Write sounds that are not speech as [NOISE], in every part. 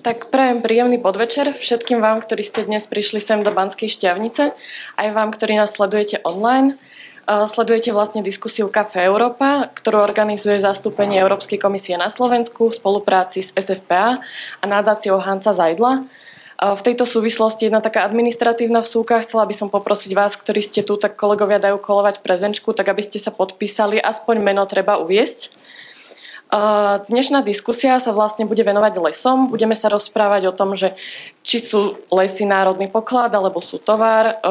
Tak prajem príjemný podvečer všetkým vám, ktorí ste dnes prišli sem do Banskej šťavnice, aj vám, ktorí nás sledujete online. Sledujete vlastne diskusiu Café Európa, ktorú organizuje zastúpenie Európskej komisie na Slovensku v spolupráci s SFPA a nadáciou Hanca Zajdla. V tejto súvislosti jedna taká administratívna vsúka. Chcela by som poprosiť vás, ktorí ste tu, tak kolegovia dajú kolovať prezenčku, tak aby ste sa podpísali. Aspoň meno treba uviesť. Dnešná diskusia sa vlastne bude venovať lesom. Budeme sa rozprávať o tom, že či sú lesy národný poklad alebo sú tovar,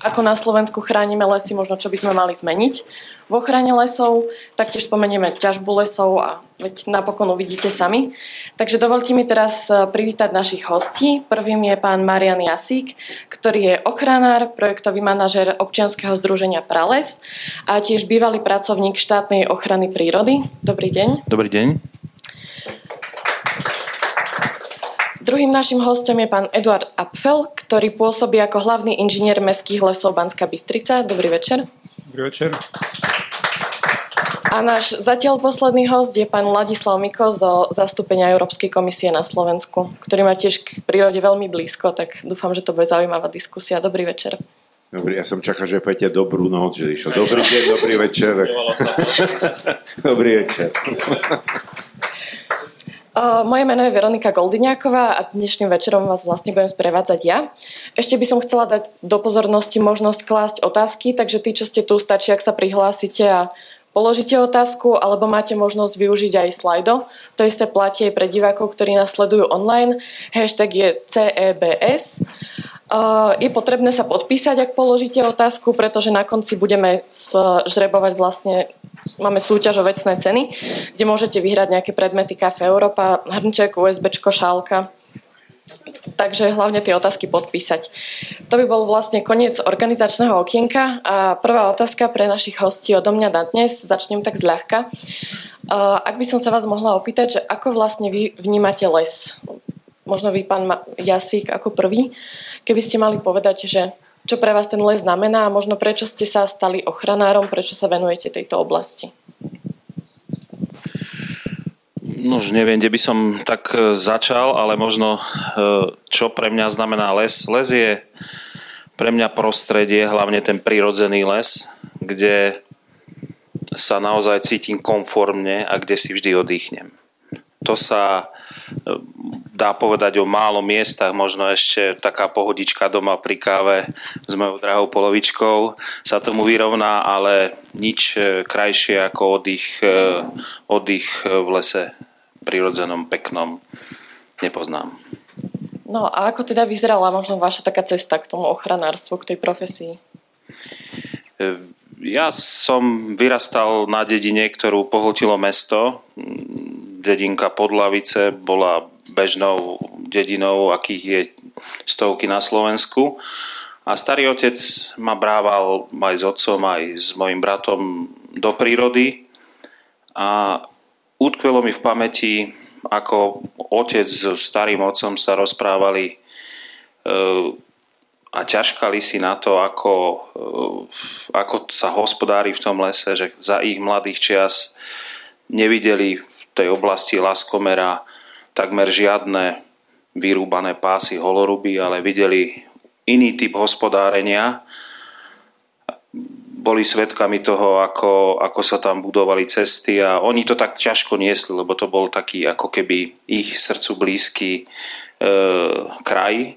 ako na Slovensku chránime lesy, možno čo by sme mali zmeniť v ochrane lesov, taktiež spomenieme ťažbu lesov a veď napokon uvidíte sami. Takže dovolte mi teraz e, privítať našich hostí. Prvým je pán Marian Jasík, ktorý je ochranár, projektový manažer občianskeho združenia Prales a tiež bývalý pracovník štátnej ochrany prírody. Dobrý deň. Dobrý deň. Druhým našim hostom je pán Eduard Apfel, ktorý pôsobí ako hlavný inžinier mestských lesov Banská Bystrica. Dobrý večer. Dobrý večer. A náš zatiaľ posledný host je pán Ladislav Miko zo zastúpenia Európskej komisie na Slovensku, ktorý má tiež k prírode veľmi blízko, tak dúfam, že to bude zaujímavá diskusia. Dobrý večer. Dobrý, ja som čakal, že poviete dobrú noc, že išiel dobrý deň, dobrý večer. [LAUGHS] dobrý večer. Moje meno je Veronika Goldiňáková a dnešným večerom vás vlastne budem sprevádzať ja. Ešte by som chcela dať do pozornosti možnosť klásť otázky, takže tí, čo ste tu, stačí, ak sa prihlásite a položíte otázku, alebo máte možnosť využiť aj slajdo. To isté platí aj pre divákov, ktorí nás sledujú online. Hashtag je CEBS. Je potrebné sa podpísať, ak položíte otázku, pretože na konci budeme žrebovať vlastne máme súťaž o vecné ceny, kde môžete vyhrať nejaké predmety Kafe Európa, hrnček, USB, šálka. Takže hlavne tie otázky podpísať. To by bol vlastne koniec organizačného okienka a prvá otázka pre našich hostí odo mňa na dnes, začnem tak zľahka. Ak by som sa vás mohla opýtať, že ako vlastne vy vnímate les? Možno vy, pán Jasík, ako prvý, keby ste mali povedať, že čo pre vás ten les znamená a možno prečo ste sa stali ochranárom, prečo sa venujete tejto oblasti? No už neviem, kde by som tak e, začal, ale možno e, čo pre mňa znamená les. Les je pre mňa prostredie, hlavne ten prírodzený les, kde sa naozaj cítim konformne a kde si vždy oddychnem. To sa dá povedať o málo miestach, možno ešte taká pohodička doma pri káve s mojou drahou polovičkou sa tomu vyrovná, ale nič e, krajšie ako oddych, e, oddych v lese prirodzenom, peknom nepoznám. No a ako teda vyzerala možno vaša taká cesta k tomu ochranárstvu, k tej profesii? E, ja som vyrastal na dedine, ktorú pohltilo mesto dedinka Podlavice bola bežnou dedinou, akých je stovky na Slovensku. A starý otec ma brával aj s otcom, aj s mojim bratom do prírody a utkvelo mi v pamäti, ako otec s starým otcom sa rozprávali e, a ťažkali si na to, ako, e, ako sa hospodári v tom lese, že za ich mladých čias nevideli tej oblasti Laskomera takmer žiadne vyrúbané pásy holoruby, ale videli iný typ hospodárenia. Boli svetkami toho, ako, ako sa tam budovali cesty a oni to tak ťažko niesli, lebo to bol taký ako keby ich srdcu blízky e, kraj.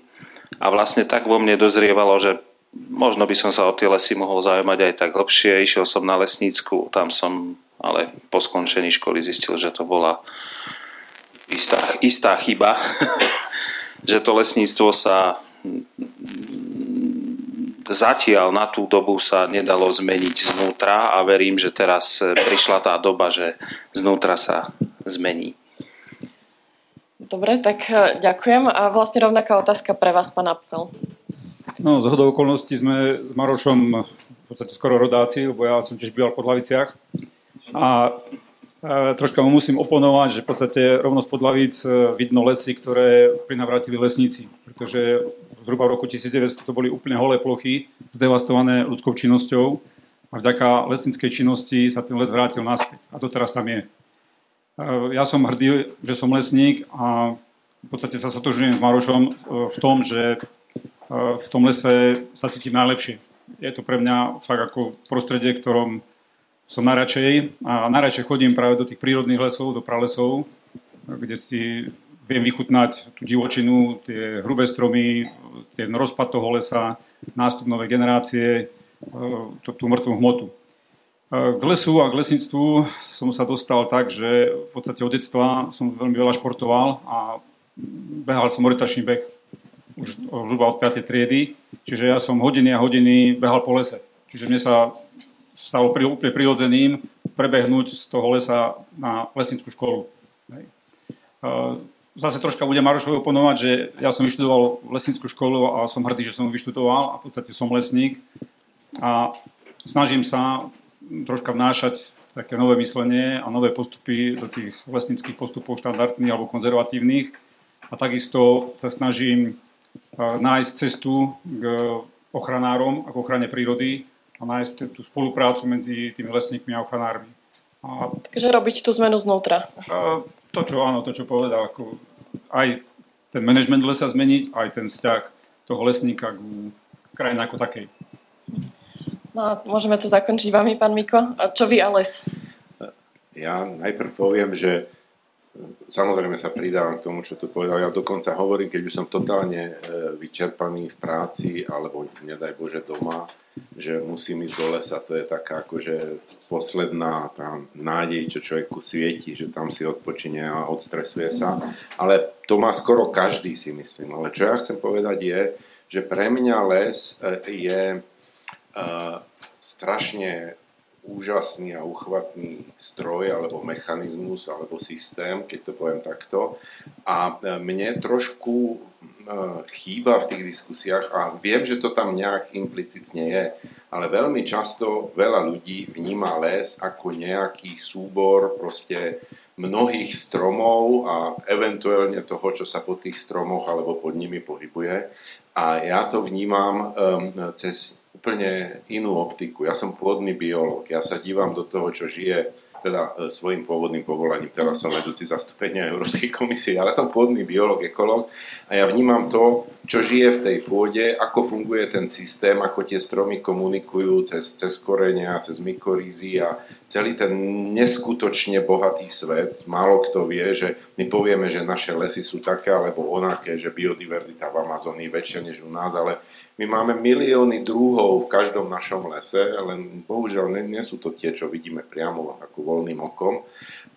A vlastne tak vo mne dozrievalo, že možno by som sa o tie lesy mohol zaujímať aj tak hlbšie. Išiel som na lesnícku, tam som ale po skončení školy zistil, že to bola istá, istá chyba, [LAUGHS] že to lesníctvo sa zatiaľ na tú dobu sa nedalo zmeniť znútra a verím, že teraz prišla tá doba, že znútra sa zmení. Dobre, tak e, ďakujem. A vlastne rovnaká otázka pre vás, pán Apfel. No, z hodou okolností sme s Marošom v podstate skoro rodáci, lebo ja som tiež býval po Laviciach. A troška mu musím oponovať, že v podstate rovno z Podlavíc e, vidno lesy, ktoré prinavrátili lesníci. Pretože zhruba v roku 1900 to boli úplne holé plochy, zdevastované ľudskou činnosťou a vďaka lesníckej činnosti sa ten les vrátil naspäť. A to teraz tam je. E, ja som hrdý, že som lesník a v podstate sa sotožujem s Marošom e, v tom, že v tom lese sa cítim najlepšie. Je to pre mňa fakt ako prostredie, ktorom som najradšej a najradšej chodím práve do tých prírodných lesov, do pralesov, kde si viem vychutnať tú divočinu, tie hrubé stromy, ten rozpad toho lesa, nástup novej generácie, tú, tú mŕtvú hmotu. K lesu a k lesníctvu som sa dostal tak, že v podstate od detstva som veľmi veľa športoval a behal som orientačný beh už zhruba od 5. triedy, čiže ja som hodiny a hodiny behal po lese. Čiže mne sa stalo pri, úplne prirodzeným prebehnúť z toho lesa na lesnickú školu. Zase troška budem Marošovi oponovať, že ja som vyštudoval lesnickú školu a som hrdý, že som vyštudoval a v podstate som lesník a snažím sa troška vnášať také nové myslenie a nové postupy do tých lesnických postupov štandardných alebo konzervatívnych a takisto sa snažím nájsť cestu k ochranárom a k ochrane prírody a nájsť tú spoluprácu medzi tými lesníkmi a ochranármi. A, Takže robiť tú zmenu znútra. A to, čo áno, to, čo povedal, ako aj ten management lesa zmeniť, aj ten vzťah toho lesníka k krajine ako takej. No a môžeme to zakončiť vami, pán Miko. A čo vy a les? Ja najprv poviem, že Samozrejme sa pridávam k tomu, čo tu povedal. Ja dokonca hovorím, keď už som totálne e, vyčerpaný v práci, alebo nedaj Bože doma, že musím ísť do lesa. To je taká akože posledná tá nádej, čo človeku svieti, že tam si odpočine a odstresuje sa. Ale to má skoro každý, si myslím. Ale čo ja chcem povedať je, že pre mňa les e, je uh, strašne úžasný a uchvatný stroj alebo mechanizmus alebo systém, keď to poviem takto. A e, mne trošku e, chýba v tých diskusiách a viem, že to tam nejak implicitne je, ale veľmi často veľa ľudí vníma les ako nejaký súbor proste mnohých stromov a eventuálne toho, čo sa po tých stromoch alebo pod nimi pohybuje. A ja to vnímam um, cez úplne inú optiku. Ja som pôvodný biológ, ja sa dívam do toho, čo žije teda e, svojim pôvodným povolaním, teraz som vedúci zastúpenia Európskej komisie, ale som pôvodný biológ, ekológ a ja vnímam to, čo žije v tej pôde, ako funguje ten systém, ako tie stromy komunikujú cez, cez korenia, cez mykorízy a celý ten neskutočne bohatý svet. Málo kto vie, že my povieme, že naše lesy sú také alebo onaké, že biodiverzita v Amazónii je väčšia než u nás, ale my máme milióny druhov v každom našom lese, len bohužiaľ nie, nie sú to tie, čo vidíme priamo ako voľným okom.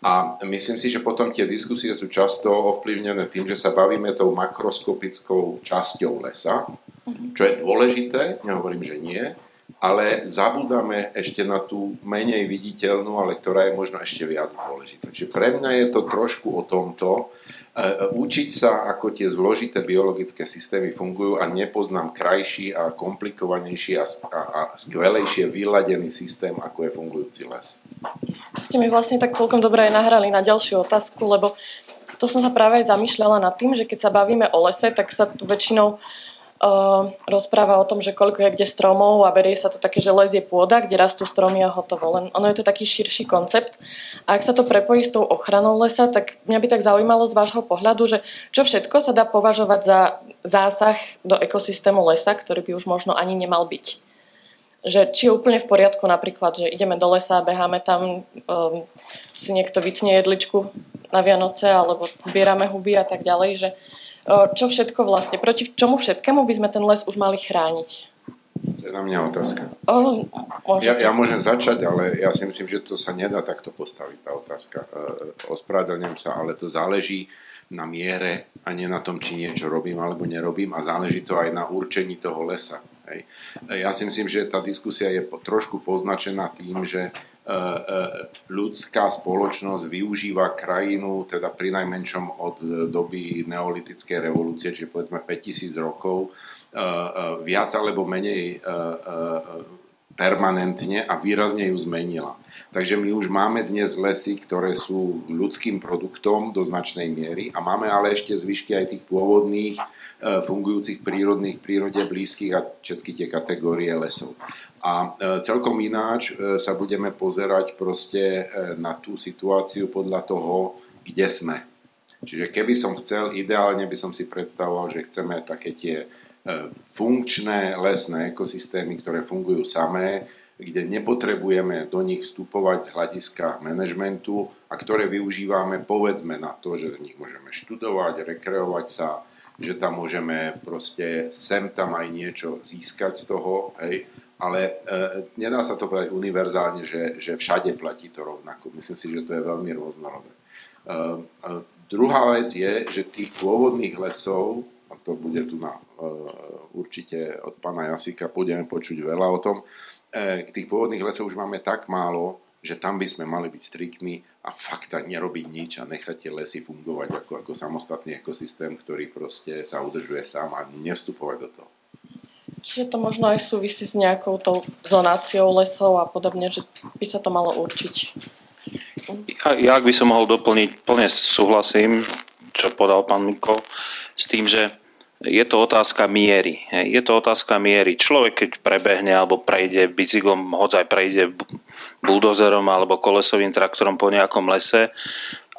A myslím si, že potom tie diskusie sú často ovplyvnené tým, že sa bavíme tou makroskopickou časťou lesa, mhm. čo je dôležité, nehovorím, že nie, ale zabudáme ešte na tú menej viditeľnú, ale ktorá je možno ešte viac dôležitá. Čiže pre mňa je to trošku o tomto, E, e, učiť sa, ako tie zložité biologické systémy fungujú a nepoznám krajší a komplikovanejší a, a, a skvelejšie vyladený systém, ako je fungujúci les. To ste mi vlastne tak celkom dobre aj nahrali na ďalšiu otázku, lebo to som sa práve aj zamýšľala nad tým, že keď sa bavíme o lese, tak sa tu väčšinou uh, uh, rozpráva o tom, že koľko je kde stromov a berie sa to také, že les je pôda, kde rastú stromy a hotovo. Len ono je to taký širší koncept. A ak sa to prepojí s tou ochranou lesa, tak mňa by tak zaujímalo z vášho pohľadu, že čo všetko sa dá považovať za zásah do ekosystému lesa, ktorý by už možno ani nemal byť že či je úplne v poriadku napríklad, že ideme do lesa, beháme tam, um, si niekto vytne jedličku na Vianoce alebo zbierame huby a tak ďalej, že čo všetko vlastne, proti čomu všetkému by sme ten les už mali chrániť? To je na mňa otázka. Oh, ja, ja môžem začať, ale ja si myslím, že to sa nedá takto postaviť, tá otázka. E, ospravedlňujem sa, ale to záleží na miere a nie na tom, či niečo robím alebo nerobím a záleží to aj na určení toho lesa. Hej. Ja si myslím, že tá diskusia je trošku poznačená tým, že E, e, ľudská spoločnosť využíva krajinu, teda pri najmenšom od doby neolitickej revolúcie, čiže povedzme 5000 rokov, e, viac alebo menej permanentne a výrazne ju zmenila. Takže my už máme dnes lesy, ktoré sú ľudským produktom do značnej miery a máme ale ešte zvyšky aj tých pôvodných E, fungujúcich prírodných, prírode blízkych a všetky tie kategórie lesov. A e, celkom ináč e, sa budeme pozerať proste na tú situáciu podľa toho, kde sme. Čiže keby som chcel, ideálne by som si predstavoval, že chceme také tie e, funkčné lesné ekosystémy, ktoré fungujú samé, kde nepotrebujeme do nich vstupovať z hľadiska manažmentu a ktoré využívame povedzme na to, že v nich môžeme študovať, rekreovať sa, že tam môžeme proste sem tam aj niečo získať z toho, hej, ale e, nedá sa to povedať univerzálne, že, že všade platí to rovnako. Myslím si, že to je veľmi rôznorodé. E, e, druhá vec je, že tých pôvodných lesov, a to bude tu na, e, určite od pána Jasika, budeme počuť veľa o tom, E, tých pôvodných lesov už máme tak málo, že tam by sme mali byť striktní a fakt tak nerobiť nič a nechať tie lesy fungovať ako, ako samostatný ekosystém, ktorý proste sa udržuje sám a nevstupovať do toho. Čiže to možno aj súvisí s nejakou tou zonáciou lesov a podobne, že by sa to malo určiť. Ja, ja ak by som mohol doplniť, plne súhlasím, čo podal pán Miko, s tým, že je to otázka miery. Je to otázka miery. Človek, keď prebehne alebo prejde bicyklom, hoď aj prejde buldozerom alebo kolesovým traktorom po nejakom lese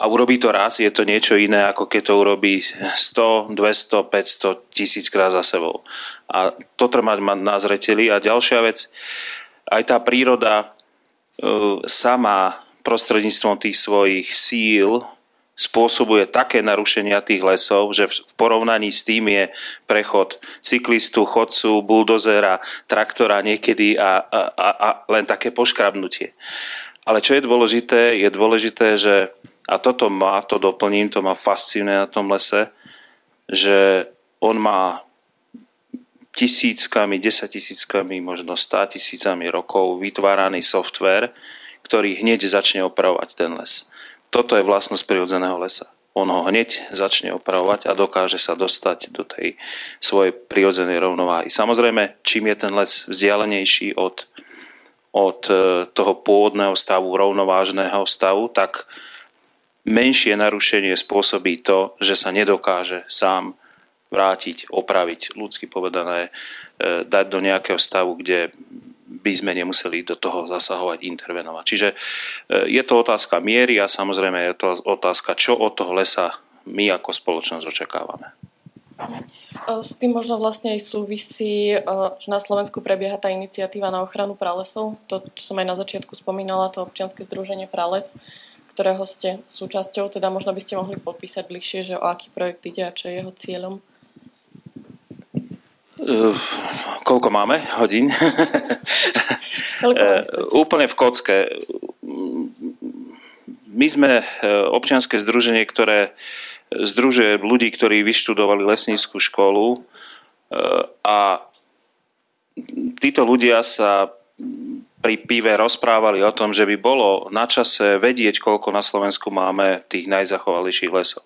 a urobí to raz, je to niečo iné, ako keď to urobí 100, 200, 500, tisíc krát za sebou. A to treba mať na zreteli. A ďalšia vec, aj tá príroda uh, sama prostredníctvom tých svojich síl spôsobuje také narušenia tých lesov, že v porovnaní s tým je prechod cyklistu, chodcu, buldozera, traktora niekedy a, a, a, a len také poškrabnutie. Ale čo je dôležité, je dôležité, že a toto má, to doplním, to ma fascinuje na tom lese, že on má tisíckami, desatisíckami, možno stá tisícami rokov vytváraný software, ktorý hneď začne opravovať ten les. Toto je vlastnosť prirodzeného lesa. On ho hneď začne opravovať a dokáže sa dostať do tej svojej prirodzenej rovnováhy. Samozrejme, čím je ten les vzdialenejší od, od e, toho pôvodného stavu, rovnovážneho stavu, tak menšie narušenie spôsobí to, že sa nedokáže sám vrátiť, opraviť, ľudsky povedané, e, dať do nejakého stavu, kde by sme nemuseli do toho zasahovať, intervenovať. Čiže e, je to otázka miery a samozrejme je to otázka, čo od toho lesa my ako spoločnosť očakávame. E, s tým možno vlastne aj súvisí, e, že na Slovensku prebieha tá iniciatíva na ochranu pralesov. To, čo som aj na začiatku spomínala, to občianske združenie Prales, ktorého ste súčasťou, teda možno by ste mohli popísať bližšie, že o aký projekt ide a čo je jeho cieľom. Uh, koľko máme hodín? uh, [LAUGHS] úplne v kocke. My sme občianske združenie, ktoré združuje ľudí, ktorí vyštudovali lesníckú školu uh, a títo ľudia sa pri pive rozprávali o tom, že by bolo na čase vedieť, koľko na Slovensku máme tých najzachovalejších lesov.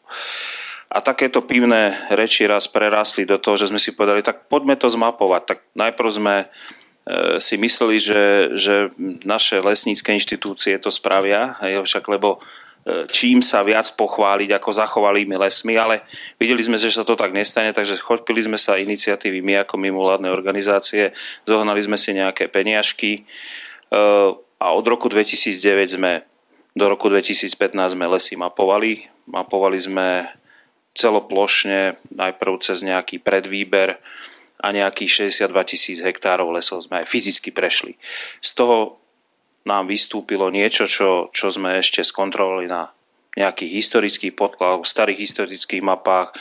A takéto pivné reči raz prerásli do toho, že sme si povedali, tak poďme to zmapovať. Tak najprv sme e, si mysleli, že, že naše lesnícke inštitúcie to spravia, však lebo e, čím sa viac pochváliť ako zachovalými lesmi, ale videli sme, že sa to tak nestane, takže chopili sme sa iniciatívy my ako mimovládne organizácie, zohnali sme si nejaké peniažky e, a od roku 2009 sme do roku 2015 sme lesy mapovali. Mapovali sme celoplošne, najprv cez nejaký predvýber a nejakých 62 tisíc hektárov lesov sme aj fyzicky prešli. Z toho nám vystúpilo niečo, čo, čo sme ešte skontrolovali na nejakých historických podkladoch, starých historických mapách.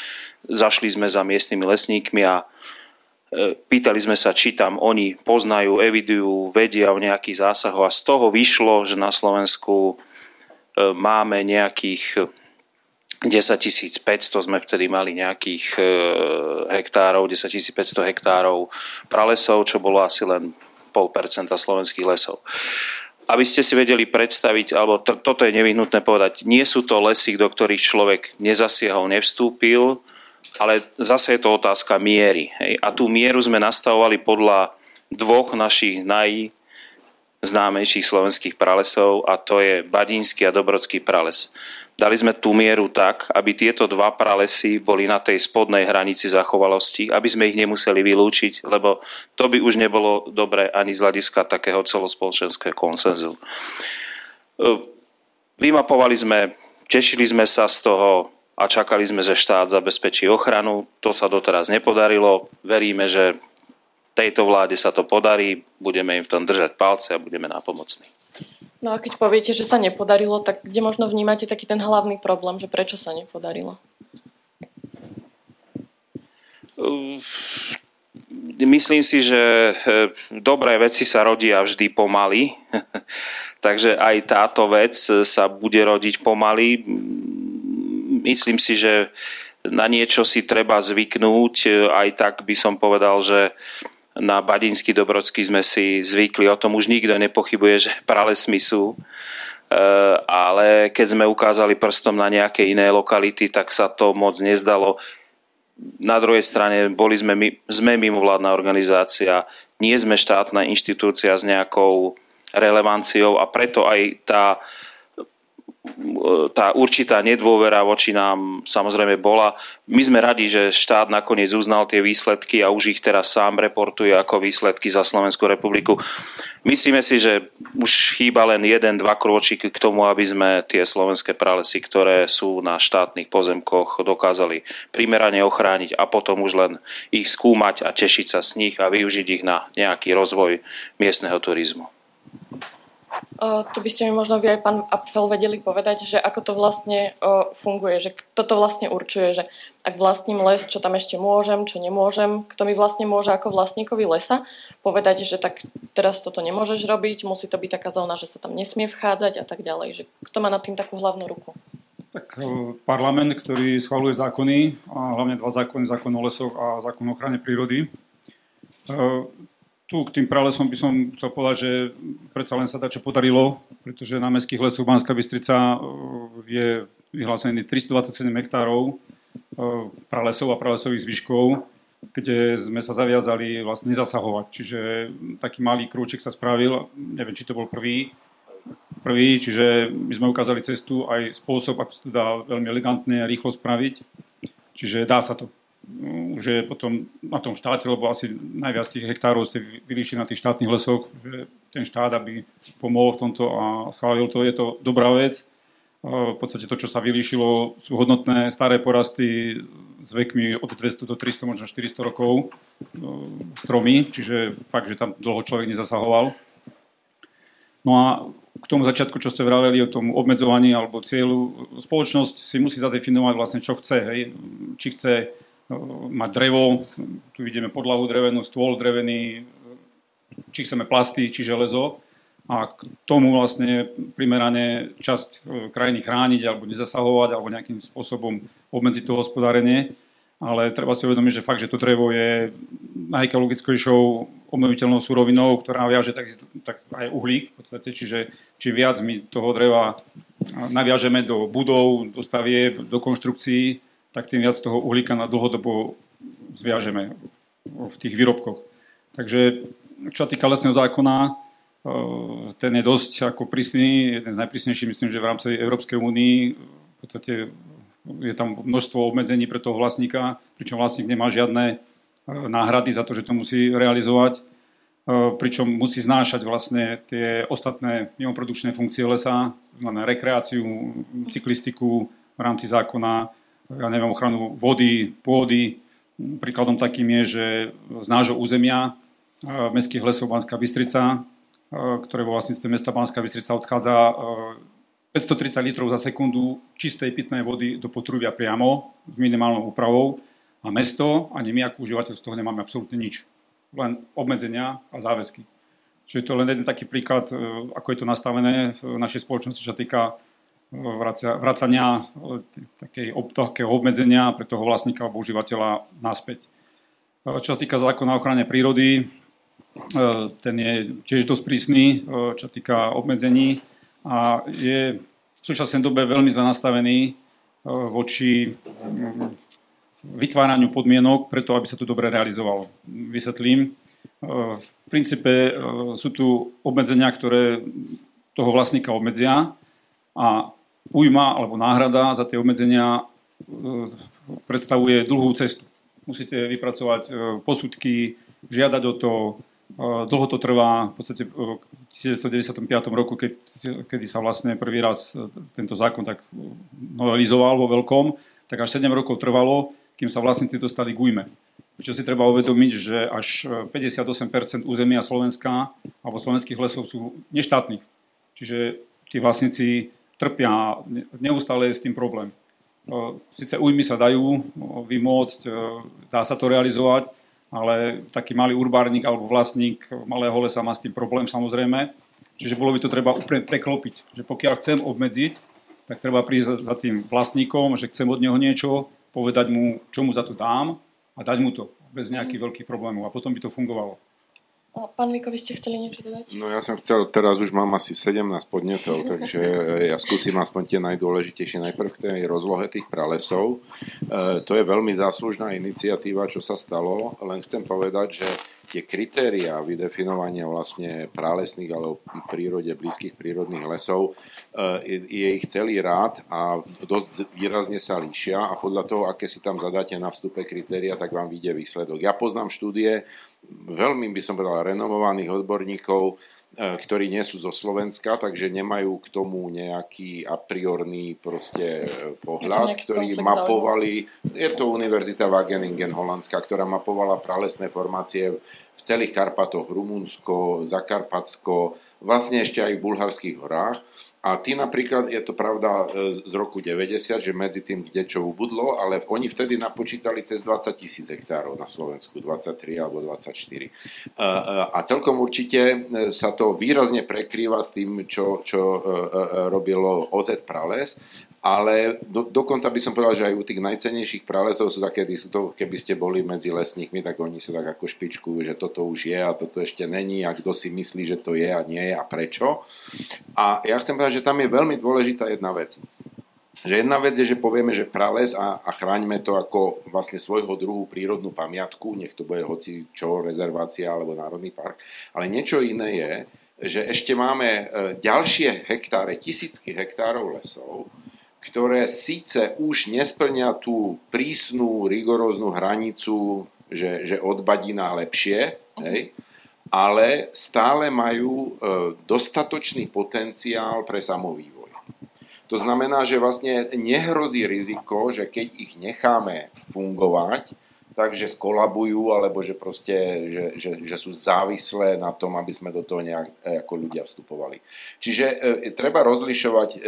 Zašli sme za miestnymi lesníkmi a e, pýtali sme sa, či tam oni poznajú, evidujú, vedia o nejakých zásahoch a z toho vyšlo, že na Slovensku e, máme nejakých 10 500 sme vtedy mali nejakých e, hektárov, 10 500 hektárov pralesov, čo bolo asi len pol percenta slovenských lesov. Aby ste si vedeli predstaviť, alebo to, toto je nevyhnutné povedať, nie sú to lesy, do ktorých človek nezasiahol, nevstúpil, ale zase je to otázka miery. Hej. A tú mieru sme nastavovali podľa dvoch našich najznámejších slovenských pralesov a to je Badínsky a Dobrodský prales. Dali sme tú mieru tak, aby tieto dva pralesy boli na tej spodnej hranici zachovalosti, aby sme ich nemuseli vylúčiť, lebo to by už nebolo dobré ani z hľadiska takého celospoločenského konsenzu. E, vymapovali sme, tešili sme sa z toho, a čakali sme, že štát zabezpečí ochranu. To sa doteraz nepodarilo. Veríme, že tejto vláde sa to podarí, budeme im v tom držať palce a budeme nápomocní. No a keď poviete, že sa nepodarilo, tak kde možno vnímate taký ten hlavný problém, že prečo sa nepodarilo? Myslím si, že eh, dobré veci sa rodia vždy pomaly, [LAUGHS] takže aj táto vec sa bude rodiť pomaly. Myslím si, že na niečo si treba zvyknúť. Aj tak by som povedal, že na Badinský Dobrodský sme si zvykli, o tom už nikto nepochybuje, že pralesmi sú. Eh, ale keď sme ukázali prstom na nejaké iné lokality, tak sa to moc nezdalo na druhej strane boli sme, sme mimovládna organizácia, nie sme štátna inštitúcia s nejakou relevanciou a preto aj tá tá určitá nedôvera voči nám samozrejme bola. My sme radi, že štát nakoniec uznal tie výsledky a už ich teraz sám reportuje ako výsledky za Slovenskú republiku. Myslíme si, že už chýba len jeden, dva krôčiky k tomu, aby sme tie slovenské pralesy, ktoré sú na štátnych pozemkoch, dokázali primerane ochrániť a potom už len ich skúmať a tešiť sa z nich a využiť ich na nejaký rozvoj miestneho turizmu. Uh, tu by ste mi možno vy aj pán Apfel vedeli povedať, že ako to vlastne uh, funguje, že kto to vlastne určuje, že ak vlastním les, čo tam ešte môžem, čo nemôžem, kto mi vlastne môže ako vlastníkovi lesa povedať, že tak teraz toto nemôžeš robiť, musí to byť taká zóna, že sa tam nesmie vchádzať a tak ďalej. Že kto má nad tým takú hlavnú ruku? Tak parlament, ktorý schvaluje zákony, a hlavne dva zákony, zákon o lesoch a zákon o ochrane prírody, tu k tým pralesom by som chcel povedať, že predsa len sa dá čo podarilo, pretože na mestských lesoch Banská Bystrica e, je vyhlásený 327 hektárov e, pralesov a pralesových zvyškov, kde sme sa zaviazali vlastne nezasahovať. Čiže taký malý krúček sa spravil, neviem, či to bol prvý, prvý, čiže my sme ukázali cestu aj spôsob, ako sa to dá veľmi elegantne a rýchlo spraviť. Čiže dá sa to už je potom na tom štáte, lebo asi najviac tých hektárov ste vylíšili na tých štátnych lesoch, že ten štát, aby pomohol v tomto a schválil to, je to dobrá vec. V podstate to, čo sa vylíšilo, sú hodnotné staré porasty s vekmi od 200 do 300, možno 400 rokov stromy, čiže fakt, že tam dlho človek nezasahoval. No a k tomu začiatku, čo ste vraveli o tom obmedzovaní alebo cieľu, spoločnosť si musí zadefinovať vlastne, čo chce. Hej. Či chce mať drevo, tu vidíme podlahu drevenú, stôl drevený, či chceme plasty, či železo a k tomu vlastne primerane časť e, krajiny chrániť alebo nezasahovať alebo nejakým spôsobom obmedziť to hospodárenie. Ale treba si uvedomiť, že fakt, že to drevo je najekologickejšou obnoviteľnou surovinou, ktorá viaže tak, tak aj uhlík v podstate, čiže čím viac my toho dreva naviažeme do budov, do stavieb, do konštrukcií, tak tým viac toho uhlíka na dlhodobo zviažeme v tých výrobkoch. Takže čo sa týka lesného zákona, e, ten je dosť ako prísny, jeden z najprísnejších, myslím, že v rámci Európskej únii. V podstate je tam množstvo obmedzení pre toho vlastníka, pričom vlastník nemá žiadne e, náhrady za to, že to musí realizovať, e, pričom musí znášať vlastne tie ostatné mimoprodukčné funkcie lesa, znamená rekreáciu, cyklistiku v rámci zákona, ja neviem, ochranu vody, pôdy. Príkladom takým je, že z nášho územia mestských lesov Banská Bystrica, ktoré vo vlastníctve mesta Banská Bystrica odchádza 530 litrov za sekundu čistej pitnej vody do potrubia priamo s minimálnou úpravou a mesto ani my ako užívateľ z toho nemáme absolútne nič. Len obmedzenia a záväzky. Čiže to je len jeden taký príklad, e, ako je to nastavené v našej spoločnosti, čo sa týka vracia, vracania takej, obmedzenia pre toho vlastníka alebo užívateľa naspäť. Čo sa týka zákona o ochrane prírody, e, ten je tiež dosť prísny, e, čo sa týka obmedzení a je v súčasnej dobe veľmi zanastavený e, voči vytváraniu podmienok preto, aby sa to dobre realizovalo. Vysvetlím. V princípe sú tu obmedzenia, ktoré toho vlastníka obmedzia a újma alebo náhrada za tie obmedzenia e, predstavuje dlhú cestu. Musíte vypracovať e, posudky, žiadať o to, e, dlho to trvá, v podstate v 1995 roku, keď, kedy sa vlastne prvý raz tento zákon tak novelizoval vo veľkom, tak až 7 rokov trvalo, kým sa vlastníci dostali k újme. Čo si treba uvedomiť, že až 58% územia Slovenska alebo slovenských lesov sú neštátnych. Čiže tí vlastníci trpia, neustále je s tým problém. Sice újmy sa dajú vymôcť, dá sa to realizovať, ale taký malý urbárnik alebo vlastník malého lesa má s tým problém samozrejme. Čiže bolo by to treba úplne preklopiť. Že pokiaľ chcem obmedziť, tak treba prísť za tým vlastníkom, že chcem od neho niečo, povedať mu, čo mu za to dám a dať mu to bez nejakých mm. veľkých problémov a potom by to fungovalo. Pán Viko, vy ste chceli niečo dodať? No ja som chcel, teraz už mám asi 17 podnetov, [LAUGHS] takže ja skúsim aspoň tie najdôležitejšie. Najprv k tej rozlohe tých pralesov. E, to je veľmi záslužná iniciatíva, čo sa stalo, len chcem povedať, že tie kritéria vydefinovania vlastne pralesných alebo prírode blízkych prírodných lesov e, je ich celý rád a dosť výrazne sa líšia a podľa toho, aké si tam zadáte na vstupe kritéria, tak vám vyjde výsledok. Ja poznám štúdie veľmi by som povedal renovovaných odborníkov, ktorí nie sú zo Slovenska, takže nemajú k tomu nejaký a priorný proste e, pohľad, ktorý mapovali, je to Univerzita Wageningen Holandská, ktorá mapovala pralesné formácie v celých Karpatoch, Rumunsko, Zakarpatsko, vlastne ešte aj v bulharských horách. A ty napríklad, je to pravda e, z roku 90, že medzi tým kde čo ubudlo, ale oni vtedy napočítali cez 20 tisíc hektárov na Slovensku, 23 alebo 24. A celkom určite sa to výrazne prekrýva s tým, čo, čo e, e, robilo OZ Prales, ale do, dokonca by som povedal, že aj u tých najcenejších pralesov sú také, to, keby ste boli medzi lesníkmi, tak oni sa tak ako špičkujú, že toto už je a toto ešte není a kto si myslí, že to je a nie je a prečo. A ja chcem povedať, že tam je veľmi dôležitá jedna vec že jedna vec je, že povieme, že prales a, a chráňme to ako vlastne svojho druhu prírodnú pamiatku, nech to bude hoci čo, rezervácia alebo národný park, ale niečo iné je, že ešte máme e, ďalšie hektáre, tisícky hektárov lesov, ktoré síce už nesplňa tú prísnu, rigoróznu hranicu, že, že odbadí lepšie, hej, ale stále majú e, dostatočný potenciál pre samovývoj. To znamená, že vlastne nehrozí riziko, že keď ich necháme fungovať, takže skolabujú, alebo že proste, že, že, že sú závislé na tom, aby sme do toho nejak e, ako ľudia vstupovali. Čiže e, treba rozlišovať e,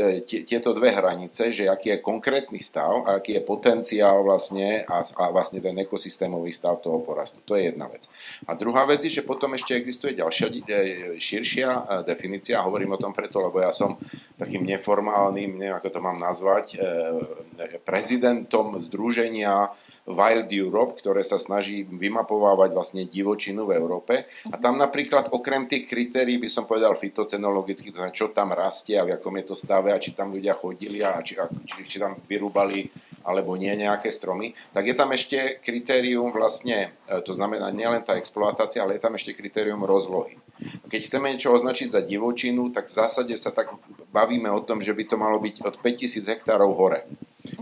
tieto dve hranice, že aký je konkrétny stav a aký je potenciál vlastne a, a vlastne ten ekosystémový stav toho porastu. To je jedna vec. A druhá vec je, že potom ešte existuje ďalšia e, širšia e, definícia, hovorím o tom preto, lebo ja som takým neformálnym, neviem ako to mám nazvať, e, prezidentom združenia Wild Europe, ktoré sa snaží vymapovávať vlastne divočinu v Európe. A tam napríklad okrem tých kritérií by som povedal fitocenologických, to znamená, čo tam rastie a v akom je to stave a či tam ľudia chodili a či, a či, či tam vyrúbali alebo nie nejaké stromy, tak je tam ešte kritérium vlastne, e, to znamená nielen tá exploatácia, ale je tam ešte kritérium rozlohy. Keď chceme niečo označiť za divočinu, tak v zásade sa tak bavíme o tom, že by to malo byť od 5000 hektárov hore.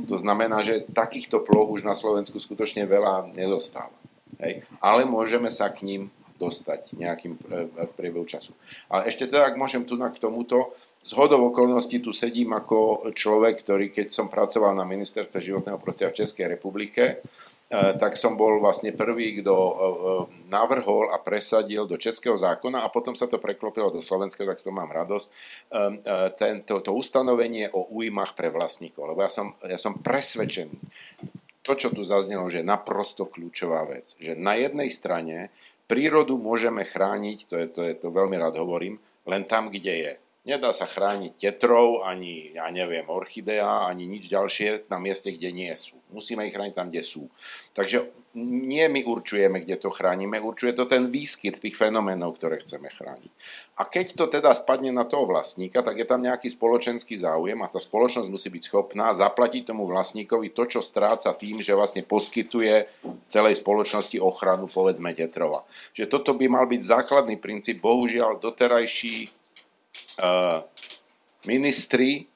To znamená, že takýchto ploch už na Slovensku skutočne veľa nedostáva. Hej. Ale môžeme sa k ním dostať nejakým e, v priebehu času. A ešte teda, ak môžem tu k tomuto, z hodov okolností tu sedím ako človek, ktorý keď som pracoval na ministerstve životného prostredia v Českej republike, tak som bol vlastne prvý, kto e, e, navrhol a presadil do českého zákona a potom sa to preklopilo do slovenského, tak toho mám radosť, tento, to ustanovenie o újmach pre vlastníkov. Lebo ja som, ja som presvedčený, to, čo tu zaznelo, že je naprosto kľúčová vec. Že na jednej strane prírodu môžeme chrániť, to je to, je to veľmi rád hovorím, len tam, kde je. Nedá sa chrániť tetrov, ani, ja neviem, orchidea, ani nič ďalšie na mieste, kde nie sú. Musíme ich chrániť tam, kde sú. Takže nie my určujeme, kde to chránime, určuje to ten výskyt tých fenoménov, ktoré chceme chrániť. A keď to teda spadne na toho vlastníka, tak je tam nejaký spoločenský záujem a tá spoločnosť musí byť schopná zaplatiť tomu vlastníkovi to, čo stráca tým, že vlastne poskytuje celej spoločnosti ochranu, povedzme, tetrova. Že toto by mal byť základný princíp, bohužiaľ doterajší ministri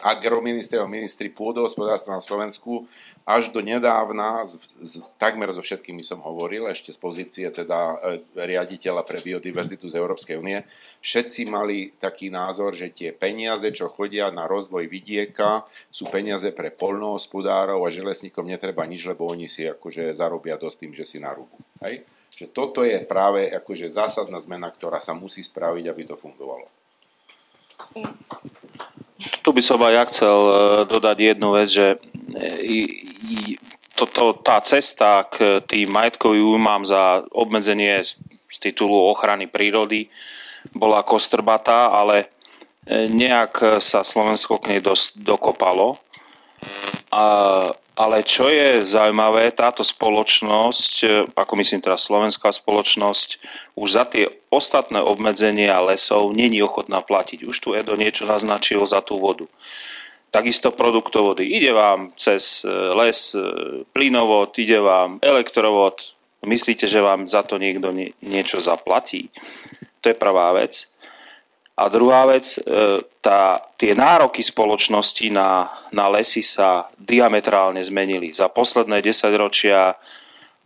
agroministri a ministri pôdohospodárstva na Slovensku až do nedávna, z, z, takmer so všetkými som hovoril, ešte z pozície teda e, riaditeľa pre biodiverzitu z Európskej únie, všetci mali taký názor, že tie peniaze, čo chodia na rozvoj vidieka, sú peniaze pre polnohospodárov a že lesníkom netreba nič, lebo oni si akože zarobia dosť tým, že si narúbu. Hej? Že toto je práve akože zásadná zmena, ktorá sa musí spraviť, aby to fungovalo. Tu by som aj ja chcel e, dodať jednu vec, že e, toto, tá cesta k tým majetkovým újmám za obmedzenie z titulu ochrany prírody bola kostrbatá, ale e, nejak sa Slovensko k nej dosť dokopalo. A ale čo je zaujímavé, táto spoločnosť, e, ako myslím teraz slovenská spoločnosť, už za tie ostatné obmedzenia lesov není ochotná platiť. Už tu Edo niečo naznačil za tú vodu. Takisto produktovody. Ide vám cez e, les e, plynovod, ide vám elektrovod. Myslíte, že vám za to niekto niečo zaplatí? To je prvá vec. A druhá vec, e, tá, tie nároky spoločnosti na, na lesy sa diametrálne zmenili. Za posledné 10 ročia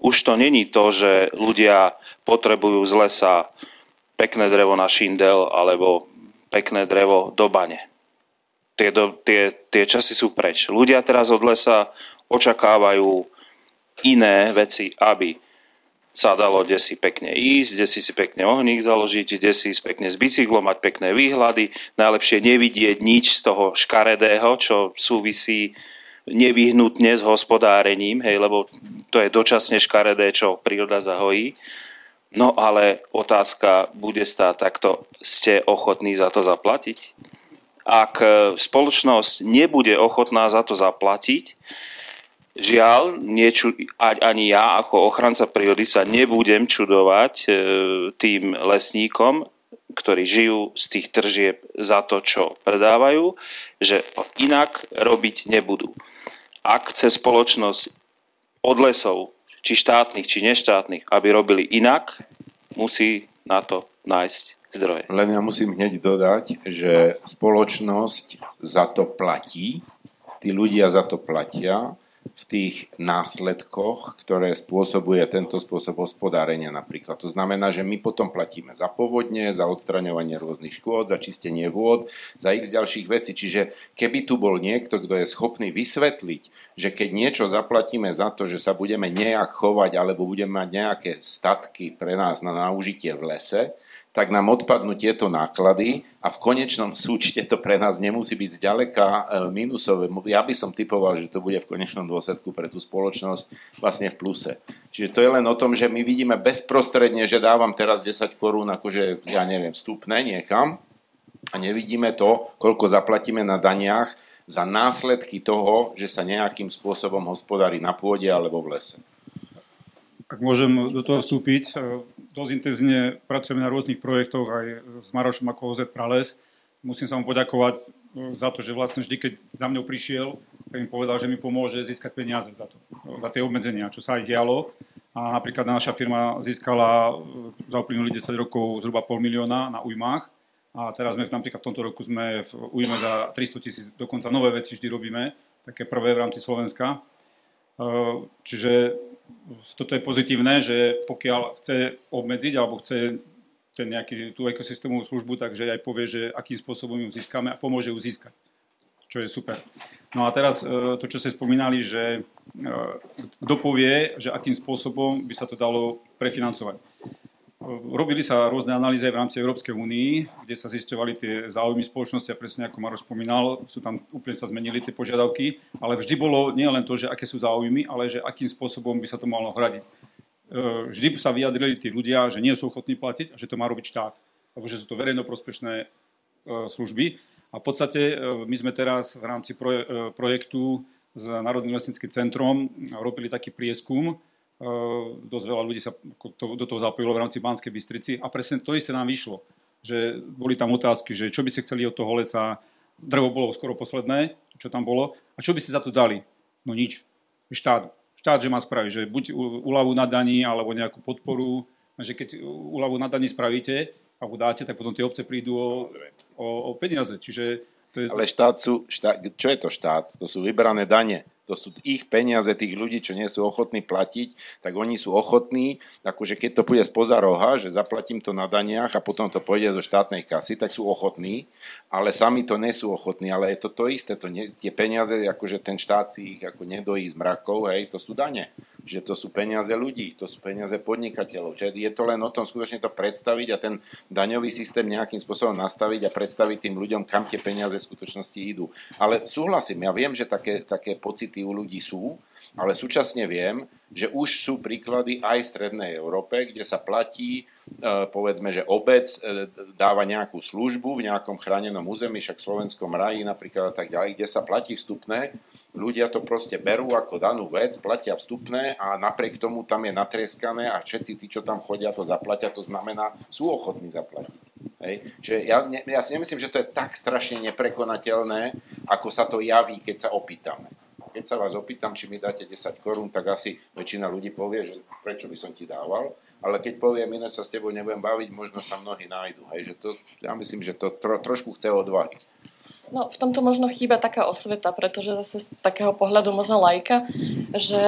už to není to, že ľudia potrebujú z lesa pekné drevo na šindel alebo pekné drevo do bane. Tie, do, tie, tie časy sú preč. Ľudia teraz od lesa očakávajú iné veci, aby sa dalo kde si pekne ísť, kde si si pekne ohník založiť, kde si ísť pekne s bicyklom, mať pekné výhľady, najlepšie nevidieť nič z toho škaredého, čo súvisí nevyhnutne s hospodárením, hej, lebo to je dočasne škaredé, čo príroda zahojí. No ale otázka bude stáť takto, ste ochotní za to zaplatiť? Ak spoločnosť nebude ochotná za to zaplatiť, Žiaľ, niečo, ani ja ako ochranca prírody sa nebudem čudovať e, tým lesníkom, ktorí žijú z tých tržieb za to, čo predávajú, že inak robiť nebudú. Ak chce spoločnosť od lesov, či štátnych, či neštátnych, aby robili inak, musí na to nájsť zdroje. Len ja musím hneď dodať, že spoločnosť za to platí, tí ľudia za to platia v tých následkoch, ktoré spôsobuje tento spôsob hospodárenia napríklad. To znamená, že my potom platíme za povodne, za odstraňovanie rôznych škôd, za čistenie vôd, za x ďalších vecí. Čiže keby tu bol niekto, kto je schopný vysvetliť, že keď niečo zaplatíme za to, že sa budeme nejak chovať alebo budeme mať nejaké statky pre nás na naužitie v lese, tak nám odpadnú tieto náklady a v konečnom súčte to pre nás nemusí byť zďaleka e, minusové. Ja by som typoval, že to bude v konečnom dôsledku pre tú spoločnosť vlastne v pluse. Čiže to je len o tom, že my vidíme bezprostredne, že dávam teraz 10 korún, akože ja neviem, vstupné niekam a nevidíme to, koľko zaplatíme na daniach za následky toho, že sa nejakým spôsobom hospodári na pôde alebo v lese. Ak môžem do toho vstúpiť, e, dosť intenzívne pracujeme na rôznych projektoch aj s Marošom ako OZ Prales. Musím sa mu poďakovať e, za to, že vlastne vždy, keď za mňou prišiel, tak mi povedal, že mi pomôže získať peniaze za to, za tie obmedzenia, čo sa aj dialo. A napríklad naša firma získala e, za uplynulých 10 rokov zhruba pol milióna na ujmách. A teraz sme napríklad v tomto roku sme v ujme za 300 tisíc, dokonca nové veci vždy robíme, také prvé v rámci Slovenska. Čiže toto je pozitívne, že pokiaľ chce obmedziť alebo chce ten nejaký, tú ekosystémovú službu, takže aj povie, že akým spôsobom ju získame a pomôže ju získať, čo je super. No a teraz e, to, čo ste spomínali, že e, kto povie, že akým spôsobom by sa to dalo prefinancovať. Robili sa rôzne analýzy v rámci Európskej únii, kde sa zisťovali tie záujmy spoločnosti a presne ako Maro spomínal, sú tam úplne sa zmenili tie požiadavky, ale vždy bolo nie len to, že aké sú záujmy, ale že akým spôsobom by sa to malo hradiť. E, vždy sa vyjadrili tí ľudia, že nie sú ochotní platiť a že to má robiť štát, alebo že sú to verejnoprospešné e, služby. A v podstate e, my sme teraz v rámci projektu s Národným lesnickým centrom robili taký prieskum, dosť veľa ľudí sa do toho zapojilo v rámci Banskej Bystrici a presne to isté nám vyšlo. Že boli tam otázky, že čo by ste chceli od toho lesa, drevo bolo skoro posledné, čo tam bolo, a čo by ste za to dali? No nič. Štát. Štát, že má spraviť, že buď úľavu na daní, alebo nejakú podporu, že keď úľavu na daní spravíte, alebo dáte, tak potom tie obce prídu o, o, o peniaze. Čiže To je... Ale štát sú, štát, čo je to štát? To sú vybrané dane to sú ich peniaze tých ľudí, čo nie sú ochotní platiť, tak oni sú ochotní, akože keď to pôjde spoza roha, že zaplatím to na daniach a potom to pôjde zo štátnej kasy, tak sú ochotní, ale sami to nie sú ochotní, ale je to to isté, to nie, tie peniaze, akože ten štát si ich ako nedojí z mrakov, hej, to sú dane že to sú peniaze ľudí, to sú peniaze podnikateľov. Čiže je to len o tom skutočne to predstaviť a ten daňový systém nejakým spôsobom nastaviť a predstaviť tým ľuďom, kam tie peniaze v skutočnosti idú. Ale súhlasím, ja viem, že také, také pocity u ľudí sú, ale súčasne viem, že už sú príklady aj v Strednej Európe, kde sa platí, e, povedzme, že obec e, dáva nejakú službu v nejakom chránenom území, však v Slovenskom raji napríklad a tak ďalej, kde sa platí vstupné. Ľudia to proste berú ako danú vec, platia vstupné a napriek tomu tam je natrieskané a všetci tí, čo tam chodia, to zaplatia, to znamená, sú ochotní zaplatiť. Hej. Čiže ja, ja si nemyslím, že to je tak strašne neprekonateľné, ako sa to javí, keď sa opýtame keď sa vás opýtam, či mi dáte 10 korún, tak asi väčšina ľudí povie, že prečo by som ti dával. Ale keď poviem, ináč sa s tebou nebudem baviť, možno sa mnohí nájdu. Hej, že to, ja myslím, že to tro, trošku chce odvahy. No, v tomto možno chýba taká osveta, pretože zase z takého pohľadu možno lajka, že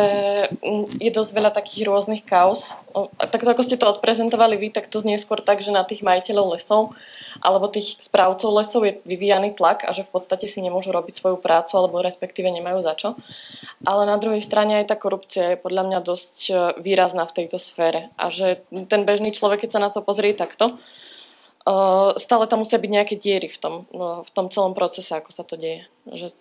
mm, je dosť veľa takých rôznych kaos. Takto ako ste to odprezentovali vy, tak to znie skôr tak, že na tých majiteľov lesov alebo tých správcov lesov je vyvíjaný tlak a že v podstate si nemôžu robiť svoju prácu alebo respektíve nemajú za čo. Ale na druhej strane aj tá korupcia je podľa mňa dosť e, výrazná v tejto sfére a že ten bežný človek, keď sa na to pozrie takto, stále tam musia byť nejaké diery v tom, no, v tom celom procese, ako sa to deje. Že...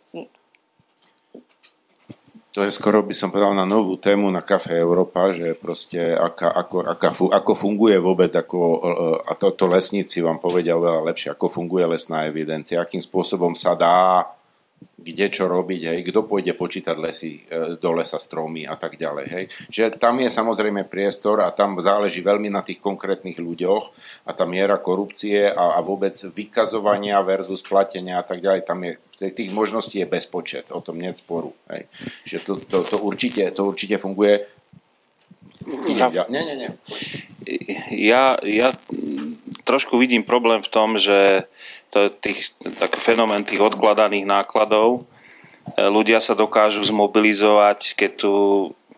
To je skoro, by som povedal, na novú tému na Kafe Európa, že proste aká, ako, aká, ako funguje vôbec, ako, e, a to, to lesníci vám povedia oveľa lepšie, ako funguje lesná evidencia, akým spôsobom sa dá kde čo robiť, hej, kto pôjde počítať lesy, e, do lesa stromy a tak ďalej. Hej. Čiže tam je samozrejme priestor a tam záleží veľmi na tých konkrétnych ľuďoch a tá miera korupcie a, a vôbec vykazovania versus platenia a tak ďalej, tam je, tých možností je bezpočet, o tom nie sporu. Hej. Čiže to, to, to, určite, to určite funguje. Ja, nie, nie, nie. Ja, ja trošku vidím problém v tom, že to je tých, tak fenomén tých odkladaných nákladov. E, ľudia sa dokážu zmobilizovať, keď tu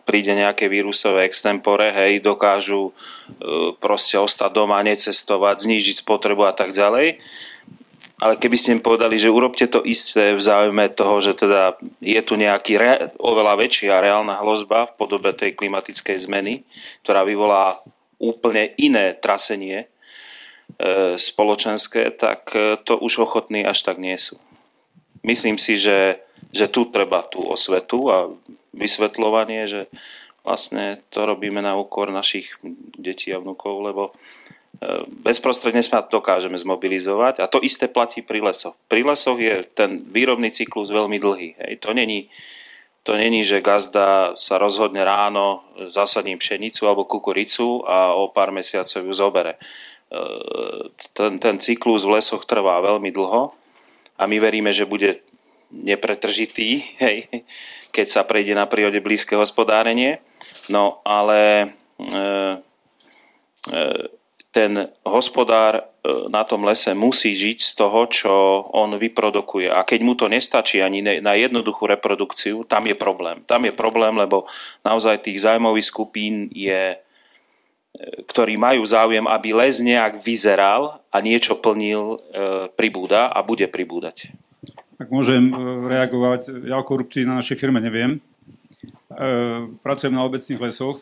príde nejaké vírusové extempore, hej, dokážu e, proste ostať doma, necestovať, znížiť spotrebu a tak ďalej. Ale keby ste im povedali, že urobte to isté v záujme toho, že teda je tu nejaký re, oveľa väčšia reálna hrozba v podobe tej klimatickej zmeny, ktorá vyvolá úplne iné trasenie E, spoločenské, tak e, to už ochotní až tak nie sú. Myslím si, že, že tu treba tú osvetu a vysvetľovanie, že vlastne to robíme na úkor našich detí a vnúkov, lebo bezprostredne sa dokážeme zmobilizovať a to isté platí pri lesoch. Pri lesoch je ten výrobný cyklus veľmi dlhý. Hej. To není to není, že gazda sa rozhodne ráno, zasadím pšenicu alebo kukuricu a o pár mesiacov ju zobere ten, ten cyklus v lesoch trvá veľmi dlho a my veríme, že bude nepretržitý, hej, keď sa prejde na prírode blízke hospodárenie. No ale e, e, ten hospodár e, na tom lese musí žiť z toho, čo on vyprodukuje. A keď mu to nestačí ani na jednoduchú reprodukciu, tam je problém. Tam je problém, lebo naozaj tých zájmových skupín je ktorí majú záujem, aby les nejak vyzeral a niečo plnil, e, pribúda a bude pribúdať. Ak môžem e, reagovať, ja o korupcii na našej firme neviem. E, pracujem na obecných lesoch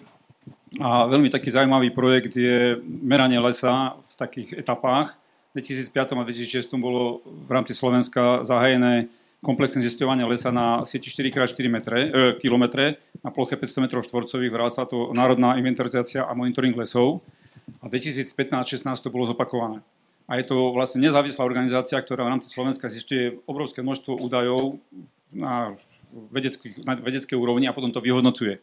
a veľmi taký zaujímavý projekt je meranie lesa v takých etapách. V 2005 a 2006 bolo v rámci Slovenska zahajené komplexné zisťovanie lesa na sieti 4x4 metre, e, kilometre na ploche 500 m štvorcových. Vrala sa to Národná inventarizácia a monitoring lesov. A 2015-16 to bolo zopakované. A je to vlastne nezávislá organizácia, ktorá v rámci Slovenska zistuje obrovské množstvo údajov na, na vedeckej úrovni a potom to vyhodnocuje.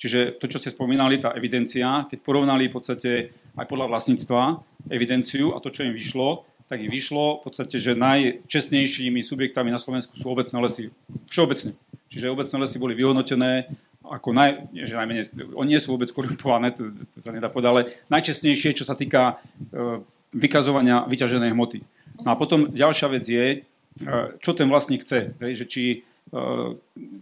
Čiže to, čo ste spomínali, tá evidencia, keď porovnali v podstate aj podľa vlastníctva evidenciu a to, čo im vyšlo, tak im vyšlo v podstate, že najčestnejšími subjektami na Slovensku sú obecné lesy. Všeobecne. Čiže obecné lesy boli vyhodnotené ako naj, že najmenej, oni nie sú vôbec korumpované, to, to sa nedá povedať, ale najčestnejšie, čo sa týka e, vykazovania vyťaženej hmoty. No a potom ďalšia vec je, čo ten vlastník chce. Hej, že či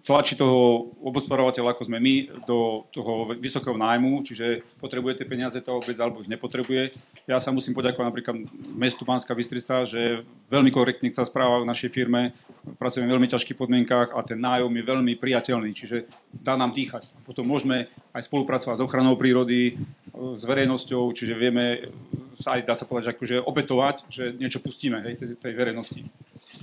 tlačí toho obospodarovateľa, ako sme my, do toho vysokého nájmu, čiže potrebuje tie peniaze tá obec alebo ich nepotrebuje. Ja sa musím poďakovať napríklad mestu Banská Bystrica, že veľmi korektne sa správa v našej firme, pracujeme v veľmi ťažkých podmienkách a ten nájom je veľmi priateľný, čiže dá nám dýchať. Potom môžeme aj spolupracovať s ochranou prírody, s verejnosťou, čiže vieme sa aj, dá sa povedať, že akože obetovať, že niečo pustíme hej, tej, tej verejnosti.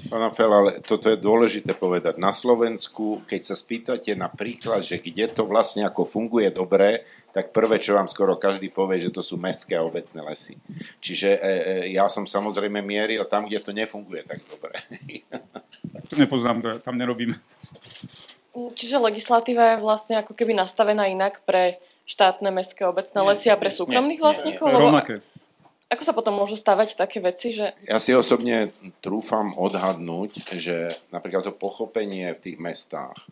Pán Fel, ale toto je dôležité povedať. Na Slovensku, keď sa spýtate napríklad, že kde to vlastne ako funguje dobre, tak prvé, čo vám skoro každý povie, že to sú mestské a obecné lesy. Čiže e, e, ja som samozrejme mieril tam, kde to nefunguje tak dobre. [LAUGHS] to nepoznám, tam nerobím. Čiže legislatíva je vlastne ako keby nastavená inak pre štátne, mestské, obecné lesy a pre súkromných vlastníkov? Nie, rovnaké. Ako sa potom môžu stavať také veci, že... Ja si osobne trúfam odhadnúť, že napríklad to pochopenie v tých mestách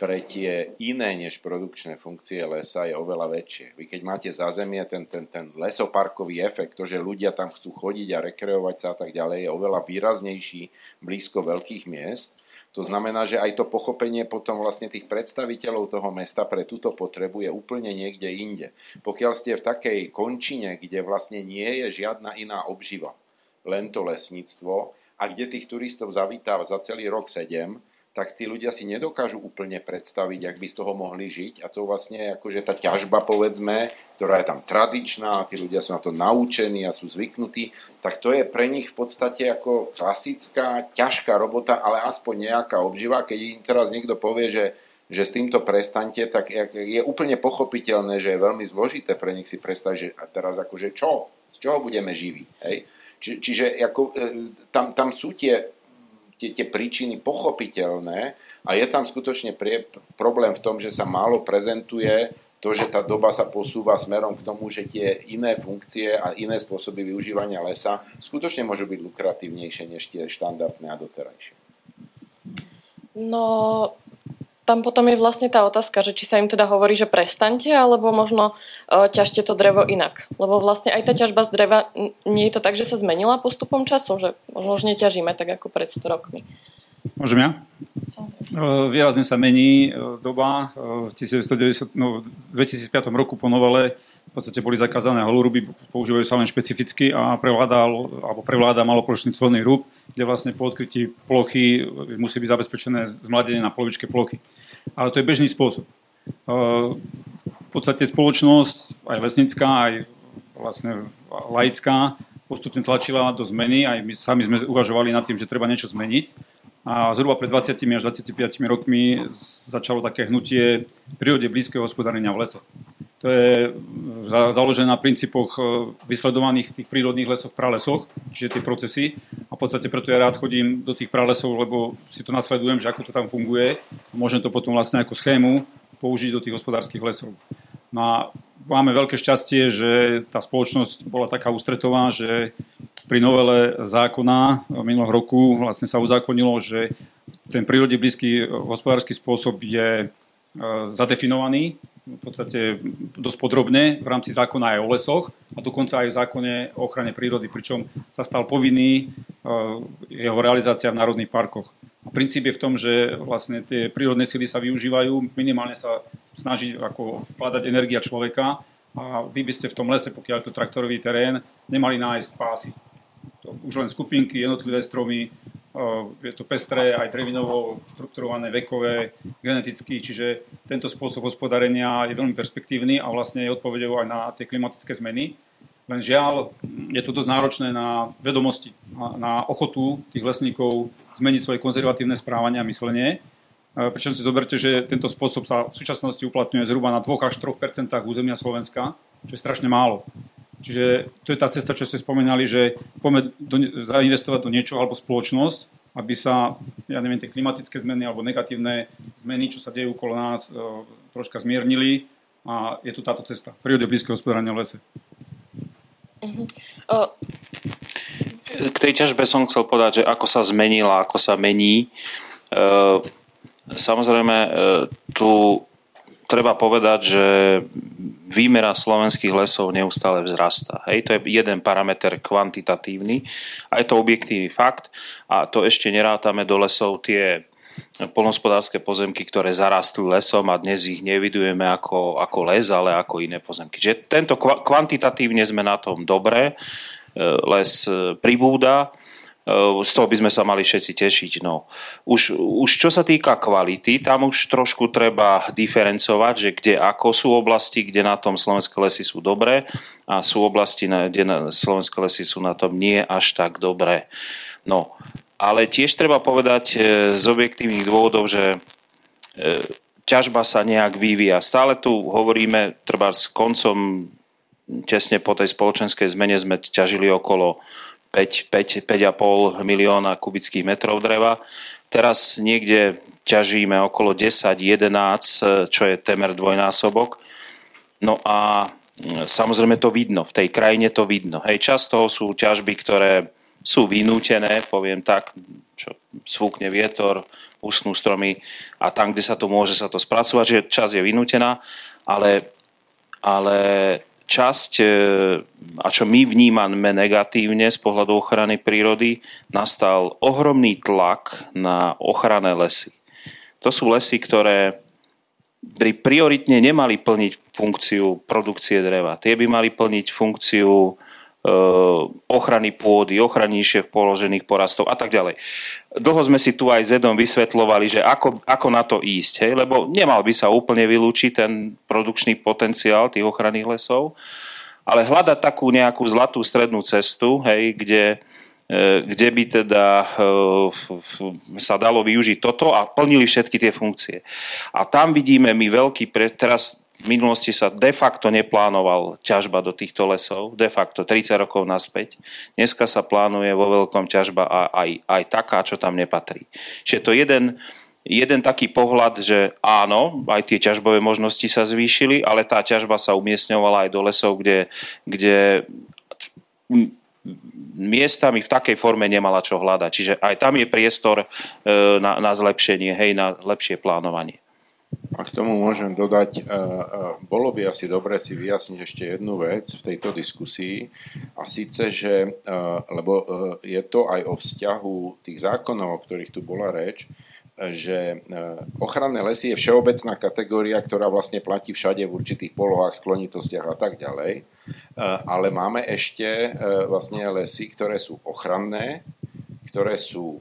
pre tie iné než produkčné funkcie lesa je oveľa väčšie. Vy keď máte zázemie, ten, ten, ten lesoparkový efekt, to, že ľudia tam chcú chodiť a rekreovať sa a tak ďalej, je oveľa výraznejší blízko veľkých miest to znamená, že aj to pochopenie potom vlastne tých predstaviteľov toho mesta pre túto potrebu je úplne niekde inde. Pokiaľ ste v takej končine, kde vlastne nie je žiadna iná obživa, len to lesníctvo, a kde tých turistov zavítá za celý rok sedem, tak tí ľudia si nedokážu úplne predstaviť, ak by z toho mohli žiť. A to vlastne akože tá ťažba, povedzme, ktorá je tam tradičná, tí ľudia sú na to naučení a sú zvyknutí, tak to je pre nich v podstate ako klasická, ťažká robota, ale aspoň nejaká obživa. Keď im teraz niekto povie, že, že s týmto prestante, tak je úplne pochopiteľné, že je veľmi zložité pre nich si predstaviť, že teraz akože čo? Z čoho budeme živí? Hej? Či, čiže ako, e, tam, tam sú tie tie, tie príčiny pochopiteľné a je tam skutočne prie, problém v tom, že sa málo prezentuje to, že tá doba sa posúva smerom k tomu, že tie iné funkcie a iné spôsoby využívania lesa skutočne môžu byť lukratívnejšie než tie štandardné a doterajšie. No, tam potom je vlastne tá otázka, že či sa im teda hovorí, že prestante, alebo možno uh, ťažte to drevo inak. Lebo vlastne aj tá ťažba z dreva, nie je to tak, že sa zmenila postupom času, že možno už neťažíme tak ako pred 100 rokmi. Môžem ja? Uh, výrazne sa mení uh, doba. V 1990, no, 2005 roku po novele v podstate boli zakázané holoruby, používajú sa len špecificky a prevládal, alebo prevláda maloplošný colný rúb, kde vlastne po odkrytí plochy musí byť zabezpečené zmladenie na polovičke plochy. Ale to je bežný spôsob. V podstate spoločnosť, aj lesnická, aj vlastne laická, postupne tlačila do zmeny, aj my sami sme uvažovali nad tým, že treba niečo zmeniť. A zhruba pred 20 až 25 rokmi začalo také hnutie prírode blízkeho hospodárenia v lese. To je založené na princípoch e, vysledovaných v tých prírodných lesoch, pralesoch, čiže tie procesy. A v podstate preto ja rád chodím do tých pralesov, lebo si to nasledujem, že ako to tam funguje. Môžem to potom vlastne ako schému použiť do tých hospodárskych lesov. No a máme veľké šťastie, že tá spoločnosť bola taká ústretová, že pri novele zákona minulého roku vlastne sa uzákonilo, že ten prírode blízky hospodársky spôsob je e, zadefinovaný v podstate dosť podrobne v rámci zákona aj o lesoch a dokonca aj v zákone o ochrane prírody, pričom sa stal povinný uh, jeho realizácia v národných parkoch. A princíp je v tom, že vlastne tie prírodné sily sa využívajú, minimálne sa snaží ako vkladať energia človeka a vy by ste v tom lese, pokiaľ je to traktorový terén, nemali nájsť pásy. To už len skupinky, jednotlivé stromy, je to pestré, aj drevinovo, štrukturované, vekové, geneticky, čiže tento spôsob hospodárenia je veľmi perspektívny a vlastne je odpovedou aj na tie klimatické zmeny. Len žiaľ, je to dosť náročné na vedomosti, na ochotu tých lesníkov zmeniť svoje konzervatívne správanie a myslenie. Pričom si zoberte, že tento spôsob sa v súčasnosti uplatňuje zhruba na 2 až 3% územia Slovenska, čo je strašne málo. Čiže to je tá cesta, čo ste spomínali, že poďme do, zainvestovať do niečo alebo spoločnosť, aby sa, ja neviem, tie klimatické zmeny alebo negatívne zmeny, čo sa dejú okolo nás, e, troška zmiernili a je tu táto cesta. Prírode blízkeho hospodárenia v lese. Uh-huh. Uh... K tej ťažbe som chcel povedať, že ako sa zmenila, ako sa mení. Uh, samozrejme, uh, tu treba povedať, že výmera slovenských lesov neustále vzrastá. Hej, to je jeden parameter kvantitatívny a je to objektívny fakt a to ešte nerátame do lesov tie polnospodárske pozemky, ktoré zarastú lesom a dnes ich nevidujeme ako, ako les, ale ako iné pozemky. Čiže tento kvantitatívne sme na tom dobre, e, les e, pribúda, z toho by sme sa mali všetci tešiť. No. Už, už čo sa týka kvality, tam už trošku treba diferencovať, že kde ako sú oblasti, kde na tom slovenské lesy sú dobré a sú oblasti, kde na slovenské lesy sú na tom nie až tak dobré. No, ale tiež treba povedať e, z objektívnych dôvodov, že e, ťažba sa nejak vyvíja. Stále tu hovoríme, treba s koncom, tesne po tej spoločenskej zmene sme ťažili okolo 5, 5, 5,5 milióna kubických metrov dreva. Teraz niekde ťažíme okolo 10, 11, e, čo je temer dvojnásobok. No a samozrejme to vidno, v tej krajine to vidno. Hej, čas toho sú ťažby, ktoré sú vynútené, poviem tak, čo svúkne vietor, usnú stromy a tam, kde sa to môže, sa to spracovať, že čas je vynútená, ale, ale časť, e, a čo my vnímame negatívne z pohľadu ochrany prírody, nastal ohromný tlak na ochranné lesy. To sú lesy, ktoré by prioritne nemali plniť funkciu produkcie dreva. Tie by mali plniť funkciu ochrany pôdy, ochrany položených porastov a tak ďalej. Dlho sme si tu aj s Edom vysvetlovali, že ako, ako na to ísť, hej? lebo nemal by sa úplne vylúčiť ten produkčný potenciál tých ochranných lesov, ale hľadať takú nejakú zlatú strednú cestu, hej, kde, eh, kde by teda eh, sa dalo využiť toto a plnili všetky tie funkcie. A tam vidíme my veľký, pre, teraz v minulosti sa de facto neplánoval ťažba do týchto lesov, de facto 30 rokov naspäť. Dneska sa plánuje vo veľkom ťažba aj, aj taká, čo tam nepatrí. Čiže to jeden, jeden taký pohľad, že áno, aj tie ťažbové možnosti sa zvýšili, ale tá ťažba sa umiestňovala aj do lesov, kde, kde miestami v takej forme nemala čo hľadať. Čiže aj tam je priestor e, na, na zlepšenie, hej, na lepšie plánovanie. A k tomu môžem dodať, e, e, bolo by asi dobre si vyjasniť ešte jednu vec v tejto diskusii a síce, že, e, lebo je to aj o vzťahu tých zákonov, o ktorých tu bola reč, že ochranné lesy je všeobecná kategória, ktorá vlastne platí všade v určitých polohách, sklonitostiach a tak ďalej. Ale máme ešte vlastne lesy, ktoré sú ochranné, ktoré sú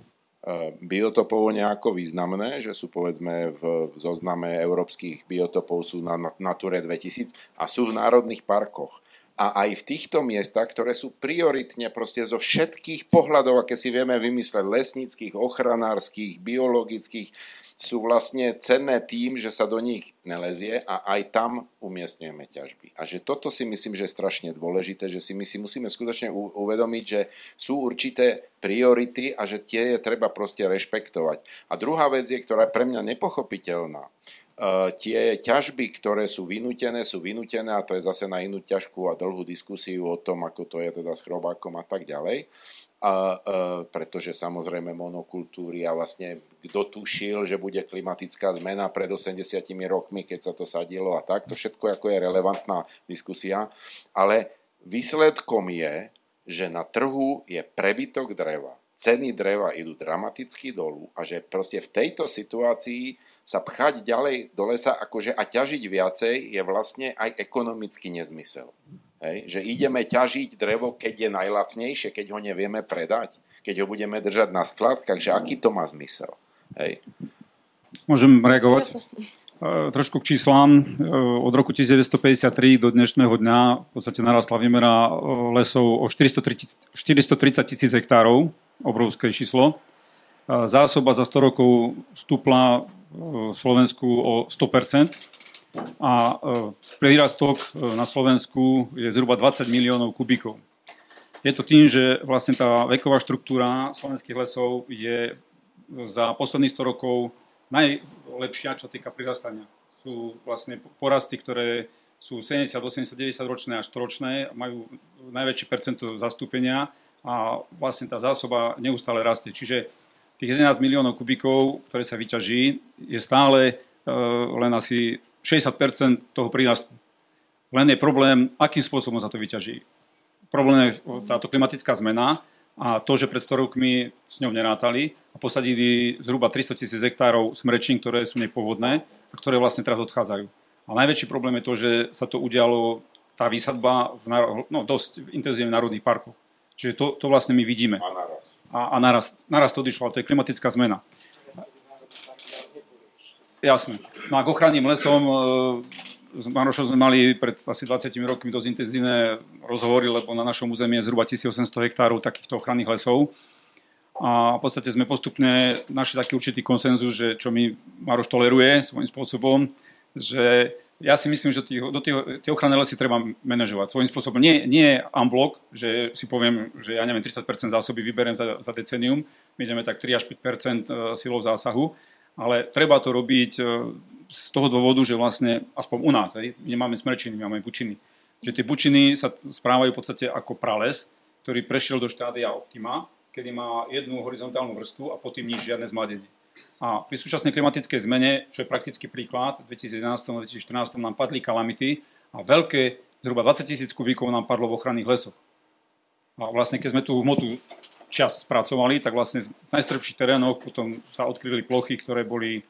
biotopovo nejako významné, že sú povedzme v, v zozname európskych biotopov sú na Nature 2000 a sú v národných parkoch. A aj v týchto miestach, ktoré sú prioritne proste zo všetkých pohľadov, aké si vieme vymysleť, lesníckých, ochranárskych, biologických, sú vlastne cenné tým, že sa do nich nelezie a aj tam umiestňujeme ťažby. A že toto si myslím, že je strašne dôležité, že si my si musíme skutočne uvedomiť, že sú určité priority a že tie je treba proste rešpektovať. A druhá vec je, ktorá je pre mňa nepochopiteľná. Uh, tie ťažby, ktoré sú vynútené, sú vynútené a to je zase na inú ťažkú a dlhú diskusiu o tom, ako to je teda s chrobákom a tak ďalej a, a, pretože samozrejme monokultúry a vlastne kto tušil, že bude klimatická zmena pred 80 rokmi, keď sa to sadilo a tak, to všetko ako je relevantná diskusia, ale výsledkom je, že na trhu je prebytok dreva. Ceny dreva idú dramaticky dolu a že proste v tejto situácii sa pchať ďalej do lesa akože a ťažiť viacej je vlastne aj ekonomický nezmysel. Hej, že ideme ťažiť drevo, keď je najlacnejšie, keď ho nevieme predať, keď ho budeme držať na skladkách, že aký to má zmysel. Hej. Môžem reagovať? Uh, trošku k číslám. Uh, od roku 1953 do dnešného dňa v podstate narastla výmera uh, lesov o 430, 430 tisíc hektárov, obrovské číslo. Zásoba za 100 rokov stúpla Slovensku o 100%, a e, prírastok e, na Slovensku je zhruba 20 miliónov kubíkov. Je to tým, že vlastne tá veková štruktúra slovenských lesov je za posledných 100 rokov najlepšia, čo týka prirastania. Sú vlastne porasty, ktoré sú 70, 80, 90 ročné až ročné, majú najväčšie percento zastúpenia a vlastne tá zásoba neustále rastie. Čiže tých 11 miliónov kubíkov, ktoré sa vyťaží, je stále len asi 60% toho prírastu. Len je problém, akým spôsobom sa to vyťaží. Problém je táto klimatická zmena a to, že pred 100 rokmi s ňou nerátali a posadili zhruba 300 tisíc hektárov smrečín, ktoré sú nepovodné a ktoré vlastne teraz odchádzajú. A najväčší problém je to, že sa to udialo, tá výsadba v, no, dosť intenzívne v národných parkoch. Čiže to, to vlastne my vidíme. A naraz. A, a naraz, naraz to odišlo, to je klimatická zmena. Jasné. No a k ochranným lesom e, s Marošom sme mali pred asi 20 rokmi dosť intenzívne rozhovory, lebo na našom území je zhruba 1800 hektárov takýchto ochranných lesov. A v podstate sme postupne našli taký určitý konsenzus, že čo mi Maroš toleruje svojím spôsobom, že ja si myslím, že tých, do tých, tie ochranné lesy treba manažovať svojím spôsobom. Nie, nie unblock, že si poviem, že ja neviem, 30% zásoby vyberiem za, za decenium, my ideme tak 3 až 5% e, silov zásahu, ale treba to robiť e, z toho dôvodu, že vlastne, aspoň u nás, hej, my nemáme smrečiny, my máme bučiny. Že tie bučiny sa správajú v podstate ako prales, ktorý prešiel do štádia optima, kedy má jednu horizontálnu vrstvu a potom nič žiadne zmladenie. A pri súčasnej klimatickej zmene, čo je praktický príklad, v 2011-2014 nám padli kalamity a veľké, zhruba 20 tisíc kubíkov nám padlo v ochranných lesoch. A vlastne keď sme tú hmotu čas spracovali, tak vlastne v najstrebších terénoch potom sa odkryli plochy, ktoré boli,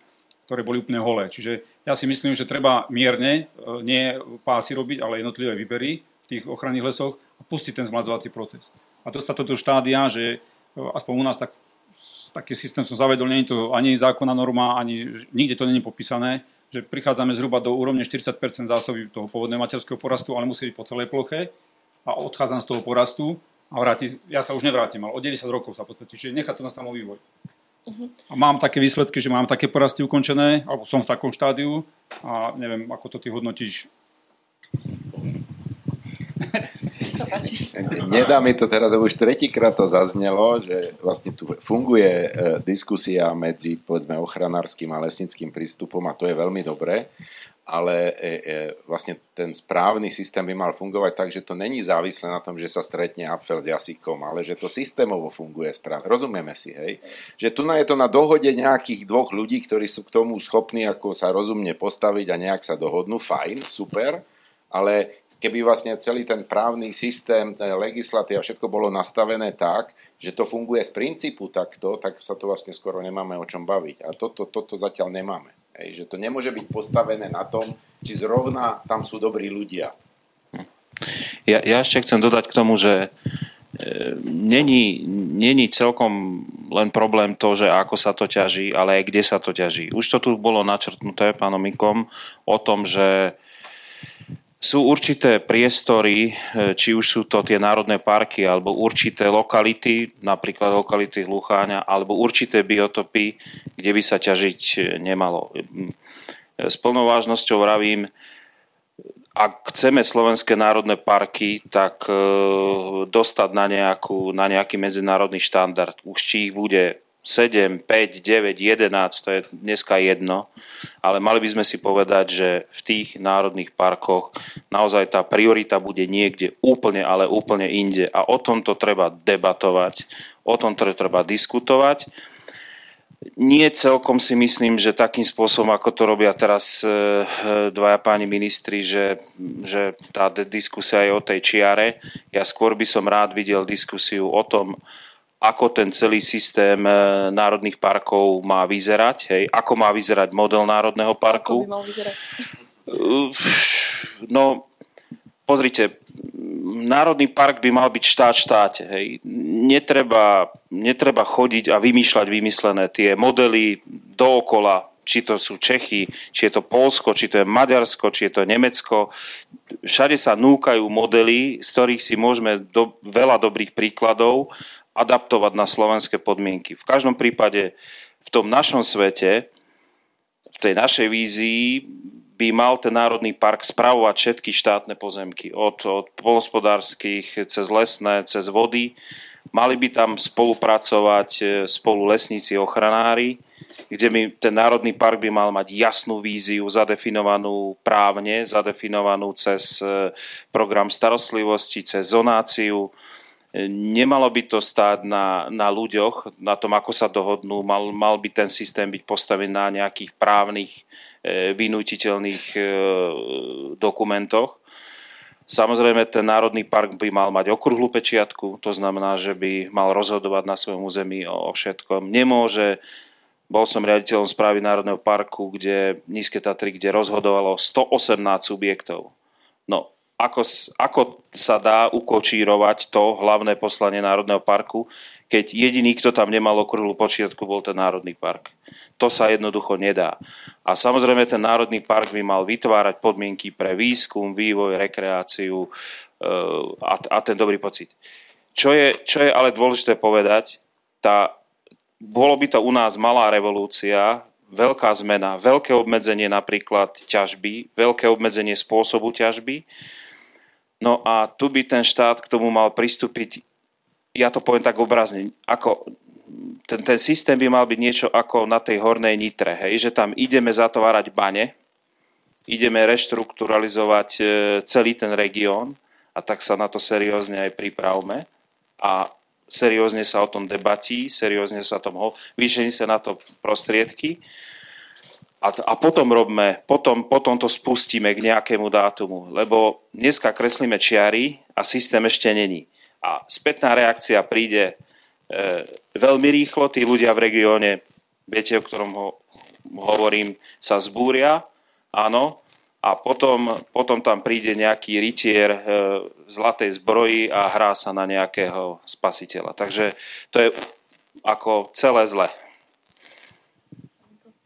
ktoré boli úplne holé. Čiže ja si myslím, že treba mierne, e, nie pásy robiť, ale jednotlivé výbery v tých ochranných lesoch a pustiť ten zmladzovací proces. A dostať to do štádia, že e, aspoň u nás tak taký systém som zavedol, nie je to ani zákonná norma, ani nikde to není popísané, že prichádzame zhruba do úrovne 40% zásoby toho pôvodného materského porastu, ale musí byť po celej ploche a odchádzam z toho porastu a vráti, ja sa už nevrátim, ale o 90 rokov sa v podstate, čiže nechá to na samý vývoj. Uh-huh. A mám také výsledky, že mám také porasty ukončené, alebo som v takom štádiu a neviem, ako to ty hodnotíš. [LAUGHS] Nedá mi to teraz, už tretíkrát to zaznelo, že vlastne tu funguje e, diskusia medzi povedzme ochranárským a lesnickým prístupom a to je veľmi dobré, ale e, e, vlastne ten správny systém by mal fungovať tak, že to není závislé na tom, že sa stretne apfel s jazykom, ale že to systémovo funguje správne. Rozumieme si, hej? Že tu je to na dohode nejakých dvoch ľudí, ktorí sú k tomu schopní ako sa rozumne postaviť a nejak sa dohodnú, fajn, super, ale keby vlastne celý ten právny systém, legislatíva, všetko bolo nastavené tak, že to funguje z princípu takto, tak sa to vlastne skoro nemáme o čom baviť. A toto, toto zatiaľ nemáme. Hej, že to nemôže byť postavené na tom, či zrovna tam sú dobrí ľudia. Ja, ja ešte chcem dodať k tomu, že e, není, není celkom len problém to, že ako sa to ťaží, ale aj kde sa to ťaží. Už to tu bolo načrtnuté pánom Mikom o tom, že sú určité priestory, e, či už sú to tie národné parky, alebo určité lokality, napríklad lokality Lucháňa, alebo určité biotopy, kde by sa ťažiť e, nemalo. S plnou vážnosťou vravím, ak chceme slovenské národné parky, tak e, dostať na, nejakú, na nejaký medzinárodný štandard. Už či ich bude 7, 5, 9, 11, to je dneska jedno, ale mali by sme si povedať, že v tých národných parkoch naozaj tá priorita bude niekde úplne, ale úplne inde a o tomto treba debatovať, o tomto treba diskutovať. Nie celkom si myslím, že takým spôsobom, ako to robia teraz e, e, dvaja páni ministri, že, že tá diskusia je o tej čiare. Ja skôr by som rád videl diskusiu o tom, ako ten celý systém e, národných parkov má vyzerať, hej, ako má vyzerať model národného parku. Ako by mal vyzerať? No, pozrite, národný park by mal byť štát štáte. Hej. Netreba, netreba chodiť a vymýšľať vymyslené tie modely dookola, či to sú Čechy, či je to Polsko, či to je Maďarsko, či je to Nemecko. Všade sa núkajú modely, z ktorých si môžeme do, veľa dobrých príkladov adaptovať na slovenské podmienky. V každom prípade v tom našom svete, v tej našej vízii by mal ten Národný park spravovať všetky štátne pozemky, od, od polospodárských cez lesné, cez vody. Mali by tam spolupracovať e, spolu lesníci, ochranári, kde by ten Národný park by mal mať jasnú víziu, zadefinovanú právne, zadefinovanú cez e, program starostlivosti, cez zonáciu, Nemalo by to stáť na, na ľuďoch, na tom, ako sa dohodnú. Mal, mal by ten systém byť postavený na nejakých právnych, e, e, dokumentoch. Samozrejme, ten Národný park by mal mať okrúhlu pečiatku, to znamená, že by mal rozhodovať na svojom území o, o všetkom. Nemôže, bol som riaditeľom správy Národného parku, kde Nízke Tatry, kde rozhodovalo 118 subjektov. No, ako, ako sa dá ukočírovať to hlavné poslanie Národného parku, keď jediný, kto tam nemal okrúhlu počiatku, bol ten Národný park. To sa jednoducho nedá. A samozrejme ten Národný park by mal vytvárať podmienky pre výskum, vývoj, rekreáciu e, a, a ten dobrý pocit. Čo je, čo je ale dôležité povedať, tá, bolo by to u nás malá revolúcia, veľká zmena, veľké obmedzenie napríklad ťažby, veľké obmedzenie spôsobu ťažby, No a tu by ten štát k tomu mal pristúpiť, ja to poviem tak obrazne, ako ten, ten systém by mal byť niečo ako na tej hornej nitre, hej, že tam ideme zatvárať bane, ideme reštrukturalizovať e, celý ten región a tak sa na to seriózne aj pripravme a seriózne sa o tom debatí, seriózne sa o tom ho, vyšení sa na to prostriedky a, a potom robme, potom, potom to spustíme k nejakému dátumu, lebo dneska kreslíme čiary a systém ešte není. A spätná reakcia príde e, veľmi rýchlo, tí ľudia v regióne, viete, o ktorom ho, hovorím, sa zbúria, áno, a potom, potom tam príde nejaký rytier e, v zlatej zbroji a hrá sa na nejakého spasiteľa. Takže to je ako celé zle.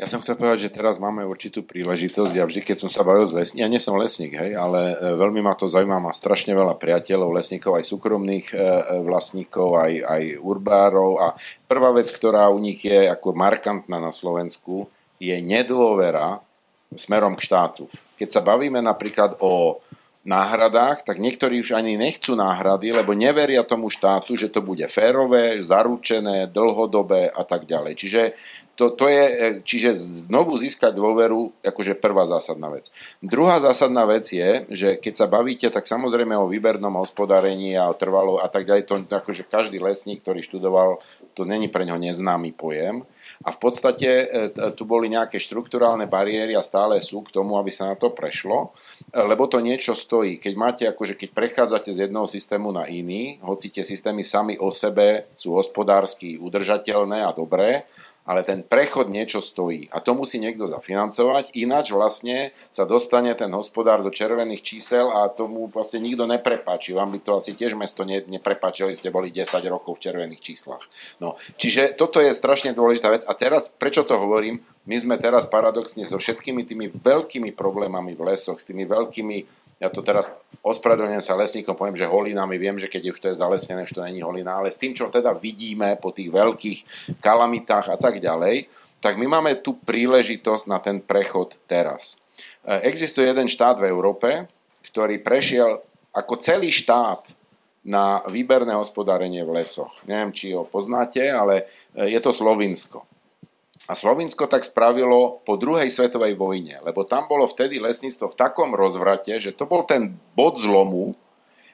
Ja som chcel povedať, že teraz máme určitú príležitosť. Ja vždy, keď som sa bavil s lesníkmi, ja nie som lesník, hej, ale e, veľmi ma to zaujíma, má strašne veľa priateľov, lesníkov, aj súkromných e, e, vlastníkov, aj, aj urbárov. A prvá vec, ktorá u nich je ako markantná na Slovensku, je nedôvera smerom k štátu. Keď sa bavíme napríklad o náhradách, tak niektorí už ani nechcú náhrady, lebo neveria tomu štátu, že to bude férové, zaručené, dlhodobé a tak ďalej. Čiže to, to je, e, čiže znovu získať dôveru, akože prvá zásadná vec. Druhá zásadná vec je, že keď sa bavíte, tak samozrejme o výbernom hospodárení a o trvalo a tak ďalej, to akože každý lesník, ktorý študoval, to není pre ňo neznámy pojem. A v podstate e, tu boli nejaké štruktúrálne bariéry a stále sú k tomu, aby sa na to prešlo, e, lebo to niečo stojí. Keď máte, akože keď prechádzate z jedného systému na iný, hoci tie systémy sami o sebe sú hospodársky udržateľné a dobré, ale ten prechod niečo stojí a to musí niekto zafinancovať, ináč vlastne sa dostane ten hospodár do červených čísel a tomu vlastne nikto neprepáči. Vám by to asi tiež mesto ne, neprepáčili, ste boli 10 rokov v červených číslach. No, čiže toto je strašne dôležitá vec a teraz, prečo to hovorím? My sme teraz paradoxne so všetkými tými veľkými problémami v lesoch, s tými veľkými ja to teraz ospravedlňujem sa lesníkom, poviem, že holinami, viem, že keď už to je zalesnené, že to není holina, ale s tým, čo teda vidíme po tých veľkých kalamitách a tak ďalej, tak my máme tu príležitosť na ten prechod teraz. E, existuje jeden štát v Európe, ktorý prešiel ako celý štát na výberné hospodárenie v lesoch. Neviem, či ho poznáte, ale e, je to Slovinsko. A Slovinsko tak spravilo po druhej svetovej vojne, lebo tam bolo vtedy lesníctvo v takom rozvrate, že to bol ten bod zlomu,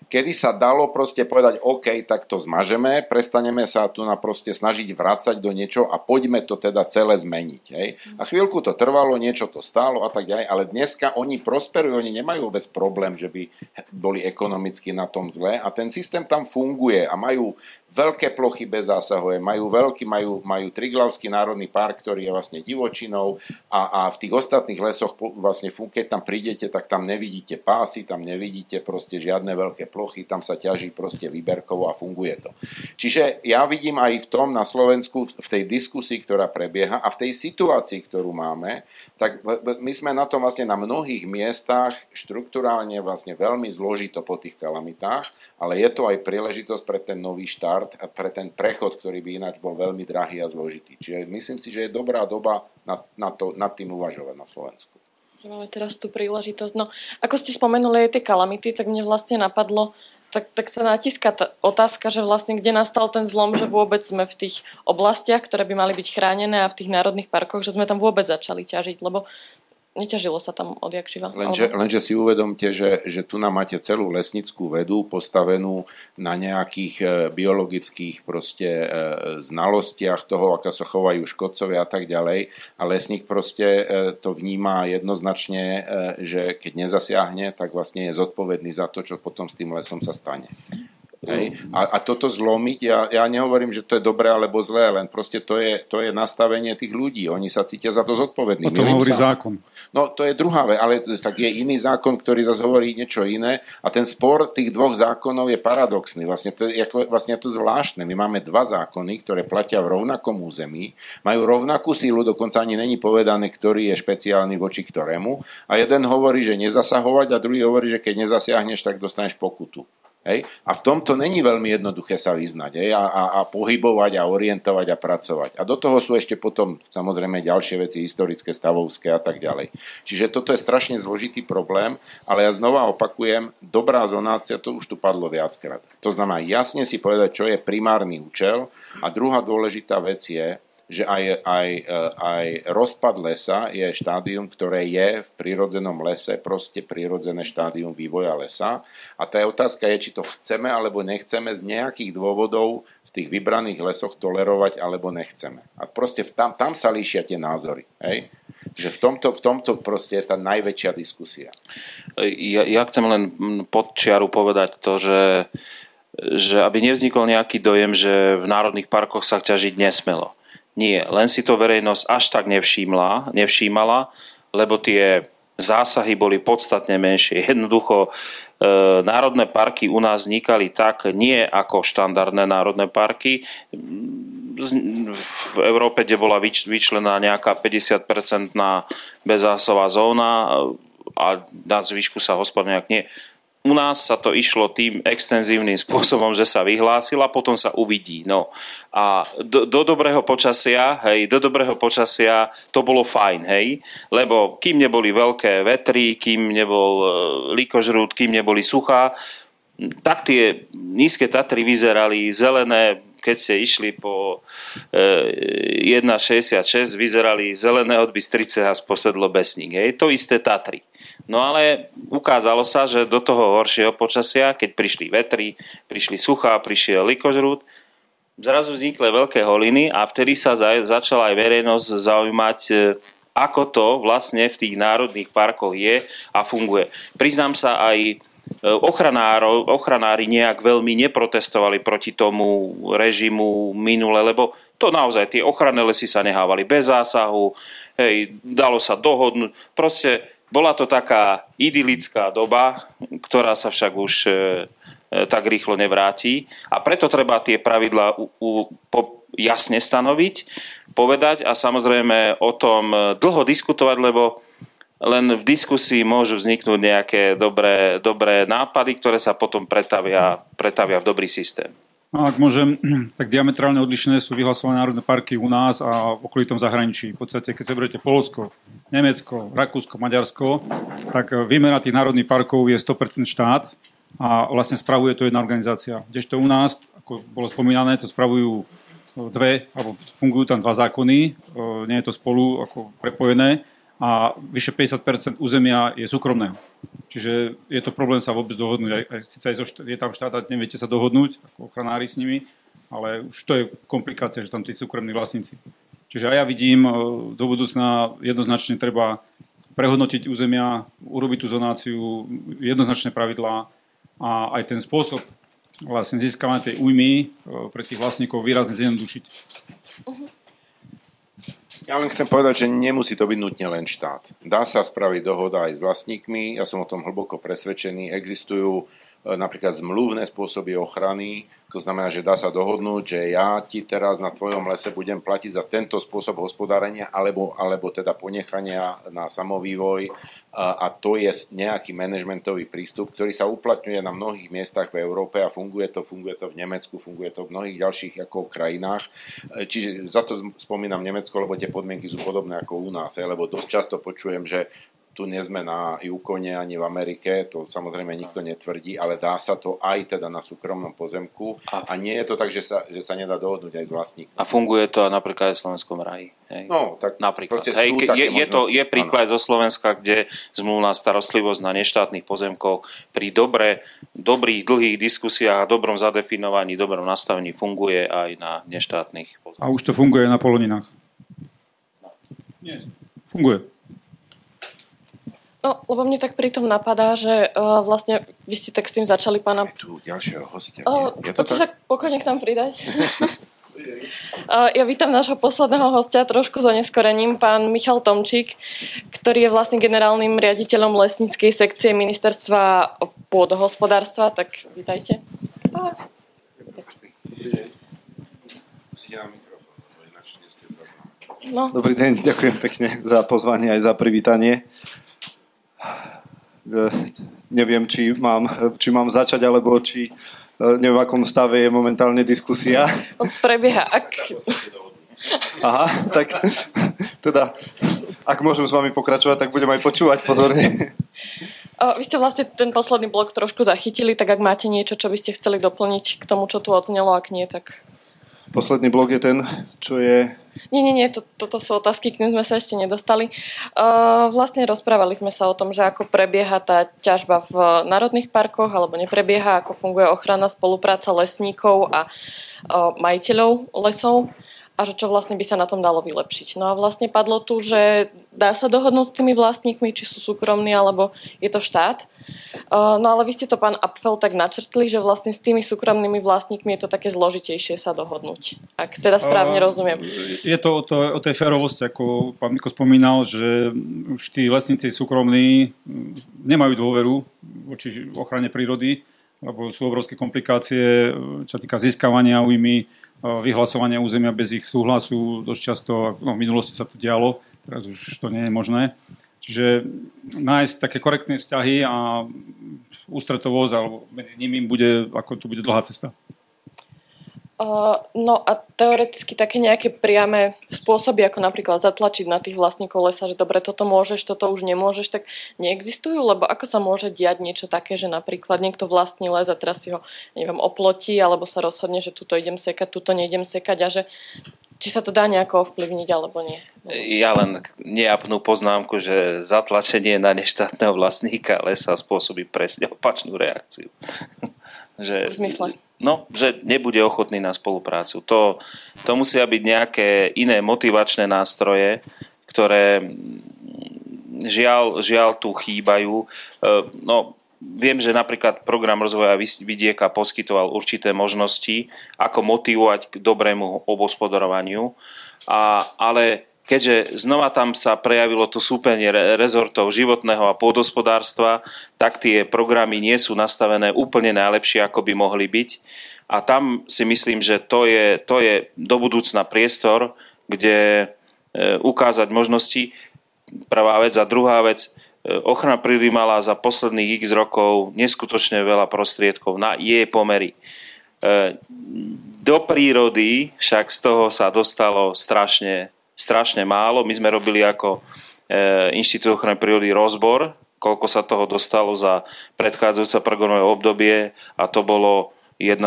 kedy sa dalo proste povedať, OK, tak to zmažeme, prestaneme sa tu na proste snažiť vrácať do niečo a poďme to teda celé zmeniť. Hej. A chvíľku to trvalo, niečo to stálo a tak ďalej, ale dneska oni prosperujú, oni nemajú vôbec problém, že by boli ekonomicky na tom zle a ten systém tam funguje a majú veľké plochy bez zásahové, majú veľký, majú, majú Triglavský národný park, ktorý je vlastne divočinou a, a v tých ostatných lesoch vlastne, keď tam prídete, tak tam nevidíte pásy, tam nevidíte proste žiadne veľké plochy plochy, tam sa ťaží proste výberkovo a funguje to. Čiže ja vidím aj v tom na Slovensku, v tej diskusii, ktorá prebieha a v tej situácii, ktorú máme, tak my sme na tom vlastne na mnohých miestach štruktúrálne vlastne veľmi zložito po tých kalamitách, ale je to aj príležitosť pre ten nový štart pre ten prechod, ktorý by ináč bol veľmi drahý a zložitý. Čiže myslím si, že je dobrá doba na, na to, nad tým uvažovať na Slovensku že máme teraz tú príležitosť. No, ako ste spomenuli aj tie kalamity, tak mne vlastne napadlo, tak, tak sa natíska tá otázka, že vlastne kde nastal ten zlom, že vôbec sme v tých oblastiach, ktoré by mali byť chránené a v tých národných parkoch, že sme tam vôbec začali ťažiť, lebo neťažilo sa tam odjak živa. Lenže, alebo... lenže si uvedomte, že, že tu nám máte celú lesnickú vedu postavenú na nejakých e, biologických proste e, znalostiach toho, ako sa chovajú škodcovia a tak ďalej. A lesník proste e, to vníma jednoznačne, že keď nezasiahne, tak vlastne je zodpovedný za to, čo potom s tým lesom sa stane. Hej? A, a toto zlomiť, ja, ja nehovorím, že to je dobré alebo zlé, len proste to je, to je nastavenie tých ľudí. Oni sa cítia za to zodpovední. O tom hovorí sa. zákon. No to je druhá vec, ale tak je iný zákon, ktorý zase hovorí niečo iné a ten spor tých dvoch zákonov je paradoxný. Vlastne to je, vlastne to zvláštne. My máme dva zákony, ktoré platia v rovnakom území, majú rovnakú sílu, dokonca ani není povedané, ktorý je špeciálny voči ktorému a jeden hovorí, že nezasahovať a druhý hovorí, že keď nezasiahneš, tak dostaneš pokutu. Hej? A v tomto není veľmi jednoduché sa vyznať hej? A, a, a pohybovať a orientovať a pracovať. A do toho sú ešte potom samozrejme ďalšie veci historické, stavovské a tak ďalej. Čiže toto je strašne zložitý problém, ale ja znova opakujem, dobrá zonácia, to už tu padlo viackrát. To znamená jasne si povedať, čo je primárny účel a druhá dôležitá vec je, že aj, aj, eh, aj rozpad lesa je štádium, ktoré je v prírodzenom lese, proste prírodzené štádium vývoja lesa. A tá otázka je, či to chceme alebo nechceme z nejakých dôvodov v tých vybraných lesoch tolerovať alebo nechceme. A proste tam, tam sa líšia tie názory. Hej? Že v tomto, v tomto proste je tá najväčšia diskusia. Ja, ja chcem len pod čiaru povedať to, že že aby nevznikol nejaký dojem, že v národných parkoch sa ťažiť nesmelo. Nie, len si to verejnosť až tak nevšímla, nevšímala, lebo tie zásahy boli podstatne menšie. [LAUGHS] Jednoducho e, národné parky u nás vznikali tak, nie ako štandardné národné parky. V Európe, kde bola vyčlená nejaká 50-percentná bezásová zóna a na zvyšku sa hospod nejak nie u nás sa to išlo tým extenzívnym spôsobom, že sa vyhlásil a potom sa uvidí. No. A do, do dobrého počasia, hej, do dobrého počasia to bolo fajn, hej, lebo kým neboli veľké vetry, kým nebol e, likožrút, kým neboli suchá, tak tie nízke Tatry vyzerali zelené, keď ste išli po e, 1,66, vyzerali zelené od Bystrice a sposedlo Besník. Hej. To isté Tatry. No ale ukázalo sa, že do toho horšieho počasia, keď prišli vetry, prišli suchá, prišiel likožrút, zrazu vznikli veľké holiny a vtedy sa začala aj verejnosť zaujímať, e, ako to vlastne v tých národných parkoch je a funguje. Priznám sa aj e, ochranári nejak veľmi neprotestovali proti tomu režimu minule, lebo to naozaj, tie ochranné lesy sa nehávali bez zásahu, hej, dalo sa dohodnúť, proste bola to taká idylická doba, ktorá sa však už e, e, tak rýchlo nevráti. A preto treba tie pravidlá u, u, po, jasne stanoviť, povedať a samozrejme o tom dlho diskutovať, lebo len v diskusii môžu vzniknúť nejaké dobré, dobré nápady, ktoré sa potom pretavia, pretavia v dobrý systém. No, ak môžem, [CLEARS THROAT] tak diametrálne odlišné sú vyhlasované národné parky u nás a v okolitom zahraničí. V podstate, keď sa Polsko, Nemecko, Rakúsko, Maďarsko, tak výmera tých národných parkov je 100% štát a vlastne spravuje to jedna organizácia. Kdežto u nás, ako bolo spomínané, to spravujú dve, alebo fungujú tam dva zákony, e, nie je to spolu ako prepojené a vyše 50% územia je súkromného. Čiže je to problém sa vôbec dohodnúť. Aj, aj, aj zo, je tam štát a neviete sa dohodnúť ako ochranári s nimi, ale už to je komplikácia, že tam tí súkromní vlastníci. Čiže aj ja vidím, e, do budúcna jednoznačne treba prehodnotiť územia, urobiť tú zonáciu, jednoznačné pravidlá a aj ten spôsob vlastne získavania tej újmy e, pre tých vlastníkov výrazne zjednodušiť. Uh-huh. Ja len chcem povedať, že nemusí to byť nutne len štát. Dá sa spraviť dohoda aj s vlastníkmi, ja som o tom hlboko presvedčený. Existujú napríklad zmluvné spôsoby ochrany, to znamená, že dá sa dohodnúť, že ja ti teraz na tvojom lese budem platiť za tento spôsob hospodárenia alebo, alebo teda ponechania na samovývoj a, a to je nejaký manažmentový prístup, ktorý sa uplatňuje na mnohých miestach v Európe a funguje to, funguje to v Nemecku, funguje to v mnohých ďalších ako krajinách. E, čiže za to spomínam Nemecko, lebo tie podmienky sú podobné ako u nás, lebo dosť často počujem, že tu nie sme na Yukone ani v Amerike, to samozrejme nikto netvrdí, ale dá sa to aj teda na súkromnom pozemku a, a nie je to tak, že sa, že sa nedá dohodnúť aj s vlastníkom. A funguje to napríklad aj v Slovenskom raji. Hej? No, tak napríklad. Hej, ke, je, je, to, je príklad zo Slovenska, kde zmluvná starostlivosť na neštátnych pozemkoch pri dobre, dobrých, dlhých diskusiách a dobrom zadefinovaní, dobrom nastavení funguje aj na neštátnych pozemkoch. A už to funguje na poloninách? Nie, funguje. No, lebo mne tak pritom napadá, že uh, vlastne vy ste tak s tým začali pána... Je tu ďalšieho hostia. Uh, je to tak? sa pokojne k nám pridať. uh, [LAUGHS] ja vítam nášho posledného hostia trošku za neskorením, pán Michal Tomčík, ktorý je vlastne generálnym riaditeľom lesníckej sekcie ministerstva pôdohospodárstva, tak vítajte. Uh, No. Dobrý deň, ďakujem pekne za pozvanie aj za privítanie. Neviem, či mám, či mám začať, alebo či e, neviem, v akom stave je momentálne diskusia. Prebieha. Ak... Aha, tak teda, ak môžem s vami pokračovať, tak budem aj počúvať pozorne. Vy ste vlastne ten posledný blok trošku zachytili, tak ak máte niečo, čo by ste chceli doplniť k tomu, čo tu odznelo, ak nie, tak... Posledný blok je ten, čo je nie, nie, nie, to, toto sú otázky, k sme sa ešte nedostali. Uh, vlastne rozprávali sme sa o tom, že ako prebieha tá ťažba v národných parkoch, alebo neprebieha, ako funguje ochrana spolupráca lesníkov a uh, majiteľov lesov a že čo vlastne by sa na tom dalo vylepšiť. No a vlastne padlo tu, že dá sa dohodnúť s tými vlastníkmi, či sú súkromní, alebo je to štát. No ale vy ste to, pán Apfel, tak načrtli, že vlastne s tými súkromnými vlastníkmi je to také zložitejšie sa dohodnúť. Ak teda správne rozumiem. Je to o, to o tej férovosti, ako pán Miko spomínal, že už tí lesníci súkromní nemajú dôveru voči ochrane prírody, lebo sú obrovské komplikácie, čo týka získavania újmy, vyhlasovania územia bez ich súhlasu. Dosť často, no v minulosti sa to dialo, teraz už to nie je možné. Čiže nájsť také korektné vzťahy a ústretovosť alebo medzi nimi bude, ako tu bude dlhá cesta. Uh, no a teoreticky také nejaké priame spôsoby, ako napríklad zatlačiť na tých vlastníkov lesa, že dobre, toto môžeš, toto už nemôžeš, tak neexistujú, lebo ako sa môže diať niečo také, že napríklad niekto vlastní les a teraz si ho, neviem, oplotí, alebo sa rozhodne, že tuto idem sekať, tuto neidem sekať a že či sa to dá nejako ovplyvniť, alebo nie. Ja len neapnú poznámku, že zatlačenie na neštátneho vlastníka lesa spôsobí presne opačnú reakciu. [LAUGHS] že, v zmysle? No, že nebude ochotný na spoluprácu. To, to musia byť nejaké iné motivačné nástroje, ktoré mm, žiaľ, žiaľ tu chýbajú. E, no, viem, že napríklad program rozvoja vidieka poskytoval určité možnosti, ako motivovať k dobrému obospodarovaniu, a, ale keďže znova tam sa prejavilo to súpenie rezortov životného a pôdospodárstva, tak tie programy nie sú nastavené úplne najlepšie, ako by mohli byť. A tam si myslím, že to je, to je do budúcna priestor, kde e, ukázať možnosti. Prvá vec. A druhá vec, e, ochrana prírody mala za posledných x rokov neskutočne veľa prostriedkov na jej pomery. E, do prírody však z toho sa dostalo strašne strašne málo. My sme robili ako e, Inštitút ochrany prírody rozbor, koľko sa toho dostalo za predchádzajúce programové obdobie a to bolo 1,2%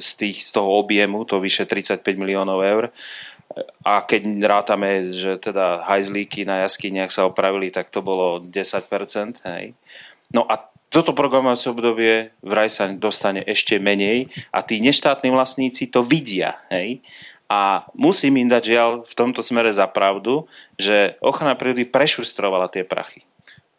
z, tých, z toho objemu, to vyše 35 miliónov eur. A keď rátame, že teda hajzlíky na jaskyniach sa opravili, tak to bolo 10%. Hej. No a toto programovacie obdobie vraj sa dostane ešte menej a tí neštátni vlastníci to vidia. Hej. A musím im dať žiaľ v tomto smere za pravdu, že ochrana prírody prešustrovala tie prachy.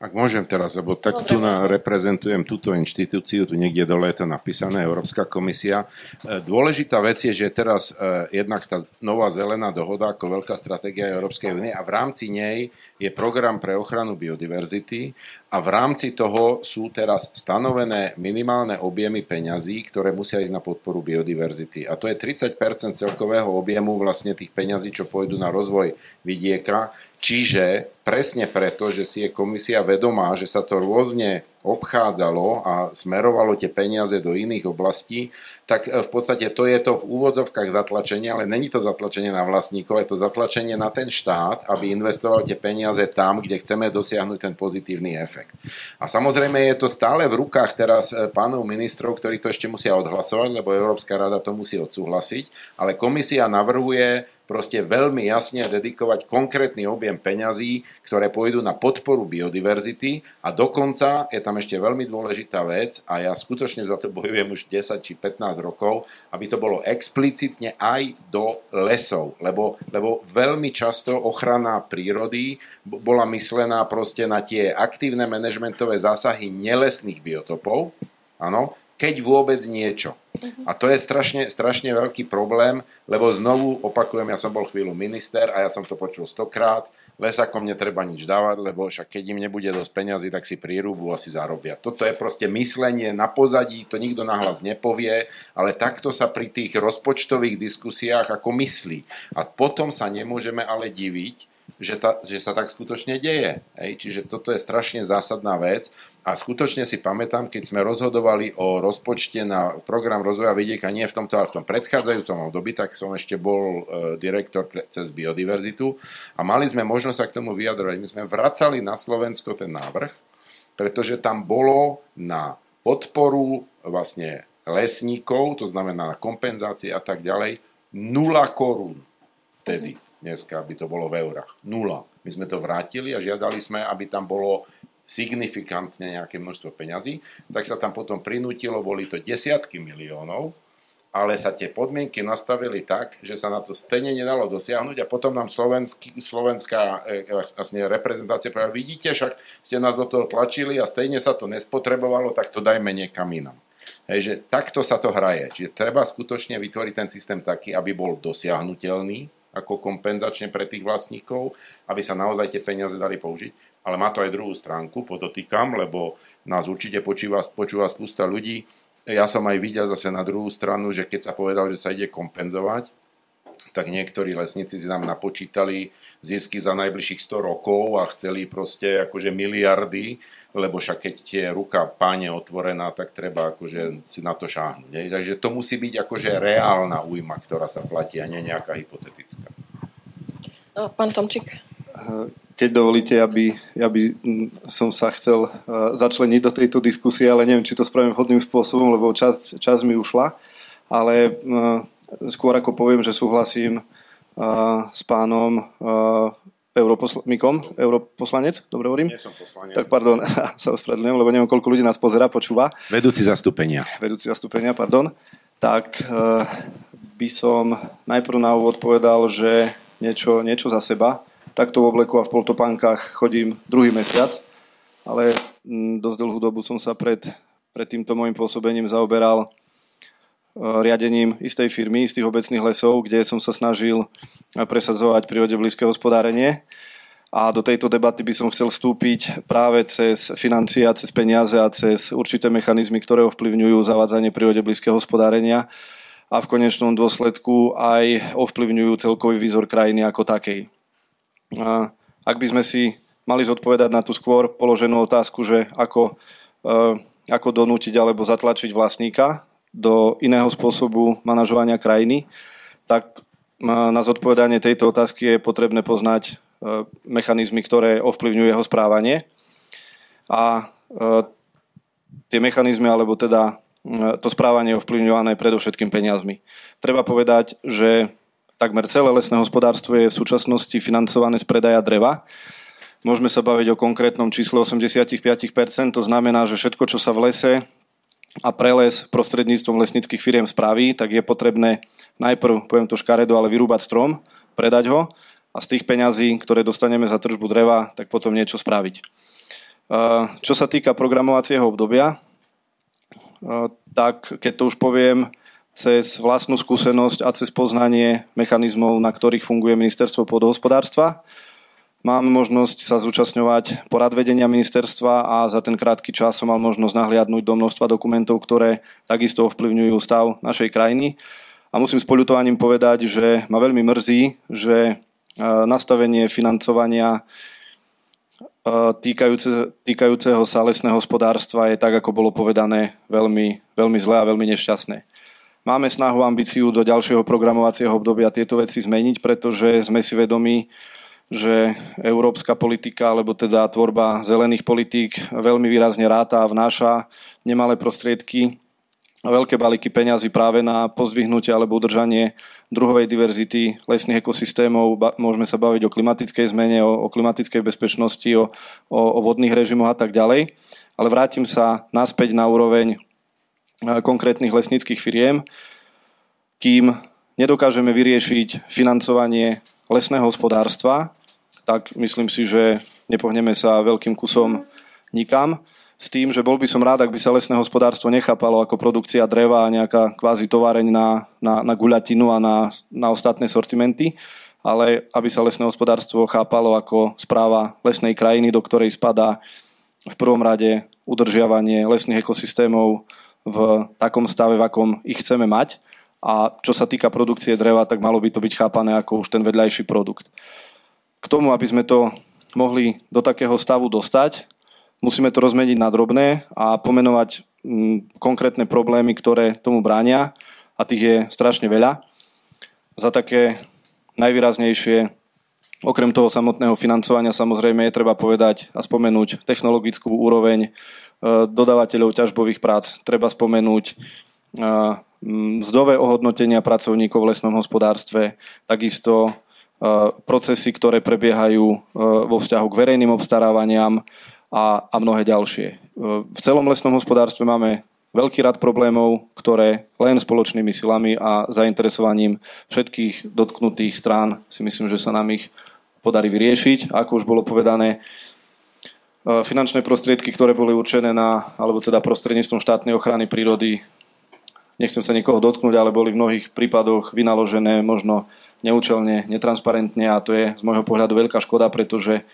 Ak môžem teraz, lebo tak tu na, reprezentujem túto inštitúciu, tu niekde dole je to napísané, Európska komisia. E, dôležitá vec je, že teraz eh, jednak tá nová zelená dohoda ako veľká stratégia Európskej únie a v rámci nej je program pre ochranu biodiverzity a v rámci toho sú teraz stanovené minimálne objemy peňazí, ktoré musia ísť na podporu biodiverzity. A to je 30% celkového objemu vlastne tých peňazí, čo pôjdu na rozvoj vidieka, čiže presne preto, že si je komisia vedomá, že sa to rôzne obchádzalo a smerovalo tie peniaze do iných oblastí, tak e, v podstate to je to v úvodzovkách zatlačenie, ale není to zatlačenie na vlastníkov, je to zatlačenie na ten štát, aby investoval tie peniaze tam, kde chceme dosiahnuť ten pozitívny efekt. A samozrejme je to stále v rukách teraz e, pánov ministrov, ktorí to ešte musia odhlasovať, lebo Európska rada to musí odsúhlasiť, ale komisia navrhuje proste veľmi jasne dedikovať konkrétny objem peňazí, ktoré pôjdu na podporu biodiverzity a dokonca je tam ešte veľmi dôležitá vec a ja skutočne za to bojujem už 10 či 15 rokov, aby to bolo explicitne aj do lesov, lebo, lebo veľmi často ochrana prírody bola myslená proste na tie aktívne manažmentové zásahy nelesných biotopov, áno, keď vôbec niečo. A to je strašne, strašne veľký problém, lebo znovu opakujem, ja som bol chvíľu minister a ja som to počul stokrát, lesakom netreba nič dávať, lebo však keď im nebude dosť peňazí, tak si prírúbu asi zarobia. Toto je proste myslenie na pozadí, to nikto nahlas nepovie, ale takto sa pri tých rozpočtových diskusiách ako myslí. A potom sa nemôžeme ale diviť, že, ta, že sa tak skutočne deje. Hej? Čiže toto je strašne zásadná vec a skutočne si pamätám, keď sme rozhodovali o rozpočte na program rozvoja vidieka, nie v tomto, ale v tom predchádzajúcom období, tak som ešte bol e, direktor pre, cez biodiverzitu a mali sme možnosť sa k tomu vyjadrovať. My sme vracali na Slovensko ten návrh, pretože tam bolo na podporu vlastne lesníkov, to znamená na kompenzácie a tak ďalej, nula korún vtedy dneska by to bolo v eurách. Nula. My sme to vrátili a žiadali sme, aby tam bolo signifikantne nejaké množstvo peňazí, tak sa tam potom prinútilo, boli to desiatky miliónov, ale sa tie podmienky nastavili tak, že sa na to stejne nedalo dosiahnuť a potom nám slovenský, slovenská e, vlastne reprezentácia povedala, vidíte, však ste nás do toho tlačili a stejne sa to nespotrebovalo, tak to dajme niekam inam. Hej, takto sa to hraje. Čiže treba skutočne vytvoriť ten systém taký, aby bol dosiahnutelný, ako kompenzačne pre tých vlastníkov, aby sa naozaj tie peniaze dali použiť. Ale má to aj druhú stránku, podotýkam, lebo nás určite počúva, počúva spústa ľudí. Ja som aj videl zase na druhú stranu, že keď sa povedal, že sa ide kompenzovať, tak niektorí lesníci si nám napočítali zisky za najbližších 100 rokov a chceli proste akože miliardy lebo však keď je ruka páne otvorená, tak treba akože si na to šáhnuť. Ne? Takže to musí byť akože reálna újma, ktorá sa platí a nie nejaká hypotetická. Pán Tomčík. Keď dovolíte, aby, aby som sa chcel e, začleniť do tejto diskusie, ale neviem, či to spravím vhodným spôsobom, lebo čas, čas mi ušla. Ale e, skôr ako poviem, že súhlasím e, s pánom europoslanikom, europoslanec, dobre hovorím? Nie som poslanec. Tak pardon, [LAUGHS] sa ospravedlňujem, lebo neviem, koľko ľudí nás pozera, počúva. Vedúci zastúpenia. Vedúci zastúpenia, pardon. Tak uh, by som najprv na úvod povedal, že niečo, niečo za seba. Takto v obleku a v poltopánkach chodím druhý mesiac, ale m, dosť dlhú dobu som sa pred, pred týmto môjim pôsobením zaoberal riadením istej firmy, istých obecných lesov, kde som sa snažil presadzovať prírode blízke hospodárenie. A do tejto debaty by som chcel vstúpiť práve cez financie a cez peniaze a cez určité mechanizmy, ktoré ovplyvňujú zavádzanie prírode blízkeho hospodárenia a v konečnom dôsledku aj ovplyvňujú celkový výzor krajiny ako takej. A ak by sme si mali zodpovedať na tú skôr položenú otázku, že ako, eh, ako donútiť alebo zatlačiť vlastníka do iného spôsobu manažovania krajiny, tak na zodpovedanie tejto otázky je potrebné poznať e, mechanizmy, ktoré ovplyvňujú jeho správanie. A e, tie mechanizmy, alebo teda e, to správanie je ovplyvňované predovšetkým peniazmi. Treba povedať, že takmer celé lesné hospodárstvo je v súčasnosti financované z predaja dreva. Môžeme sa baviť o konkrétnom čísle 85%, to znamená, že všetko, čo sa v lese a preles prostredníctvom lesnických firiem spraví, tak je potrebné najprv, poviem to škaredo, ale vyrúbať strom, predať ho a z tých peňazí, ktoré dostaneme za tržbu dreva, tak potom niečo spraviť. Čo sa týka programovacieho obdobia, tak keď to už poviem, cez vlastnú skúsenosť a cez poznanie mechanizmov, na ktorých funguje ministerstvo podhospodárstva, Mám možnosť sa zúčastňovať porad vedenia ministerstva a za ten krátky čas som mal možnosť nahliadnúť do množstva dokumentov, ktoré takisto ovplyvňujú stav našej krajiny. A musím s poľutovaním povedať, že ma veľmi mrzí, že e, nastavenie financovania týkajúce, týkajúceho sa lesného hospodárstva je tak, ako bolo povedané, veľmi, veľmi zlé a veľmi nešťastné. Máme snahu, ambíciu do ďalšieho programovacieho obdobia tieto veci zmeniť, pretože sme si vedomí, že európska politika, alebo teda tvorba zelených politík veľmi výrazne ráta a vnáša nemalé prostriedky a veľké balíky peňazí práve na pozdvihnutie alebo udržanie druhovej diverzity lesných ekosystémov. Môžeme sa baviť o klimatickej zmene, o, o klimatickej bezpečnosti, o, o, o vodných režimoch a tak ďalej. Ale vrátim sa naspäť na úroveň konkrétnych lesníckých firiem, kým nedokážeme vyriešiť financovanie lesného hospodárstva, tak myslím si, že nepohneme sa veľkým kusom nikam. S tým, že bol by som rád, ak by sa lesné hospodárstvo nechápalo ako produkcia dreva a nejaká kvázi továreň na, na, na guľatinu a na, na ostatné sortimenty, ale aby sa lesné hospodárstvo chápalo ako správa lesnej krajiny, do ktorej spadá v prvom rade udržiavanie lesných ekosystémov v takom stave, v akom ich chceme mať a čo sa týka produkcie dreva, tak malo by to byť chápané ako už ten vedľajší produkt. K tomu, aby sme to mohli do takého stavu dostať, musíme to rozmeniť na drobné a pomenovať mm, konkrétne problémy, ktoré tomu bránia a tých je strašne veľa. Za také najvýraznejšie, okrem toho samotného financovania samozrejme je treba povedať a spomenúť technologickú úroveň e, dodávateľov ťažbových prác. Treba spomenúť mzdové ohodnotenia pracovníkov v lesnom hospodárstve, takisto procesy, ktoré prebiehajú vo vzťahu k verejným obstarávaniam a, a mnohé ďalšie. V celom lesnom hospodárstve máme veľký rad problémov, ktoré len spoločnými silami a zainteresovaním všetkých dotknutých strán si myslím, že sa nám ich podarí vyriešiť. Ako už bolo povedané, finančné prostriedky, ktoré boli určené na, alebo teda prostredníctvom štátnej ochrany prírody nechcem sa nikoho dotknúť, ale boli v mnohých prípadoch vynaložené možno neúčelne, netransparentne a to je z môjho pohľadu veľká škoda, pretože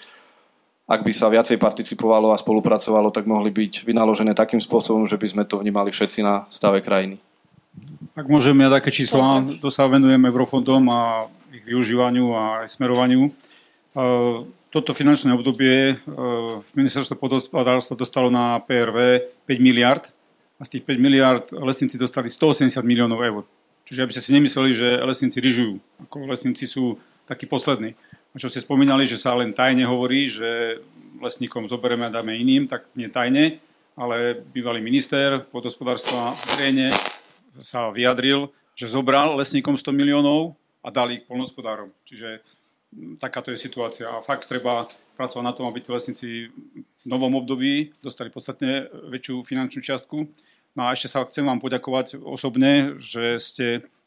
ak by sa viacej participovalo a spolupracovalo, tak mohli byť vynaložené takým spôsobom, že by sme to vnímali všetci na stave krajiny. Ak môžem ja také čísla, to sa venujem eurofondom a ich využívaniu a aj smerovaniu. E, toto finančné obdobie e, ministerstvo podospodárstva dostalo na PRV 5 miliard a z tých 5 miliard lesníci dostali 180 miliónov eur. Čiže aby ste si nemysleli, že lesníci ryžujú. Ako lesníci sú takí poslední. A čo ste spomínali, že sa len tajne hovorí, že lesníkom zoberieme a dáme iným, tak nie tajne, ale bývalý minister podhospodárstva verejne sa vyjadril, že zobral lesníkom 100 miliónov a dal ich polnospodárom. Čiže takáto je situácia. A fakt treba pracovať na tom, aby tí lesníci v novom období dostali podstatne väčšiu finančnú čiastku. No a ešte sa chcem vám poďakovať osobne, že ste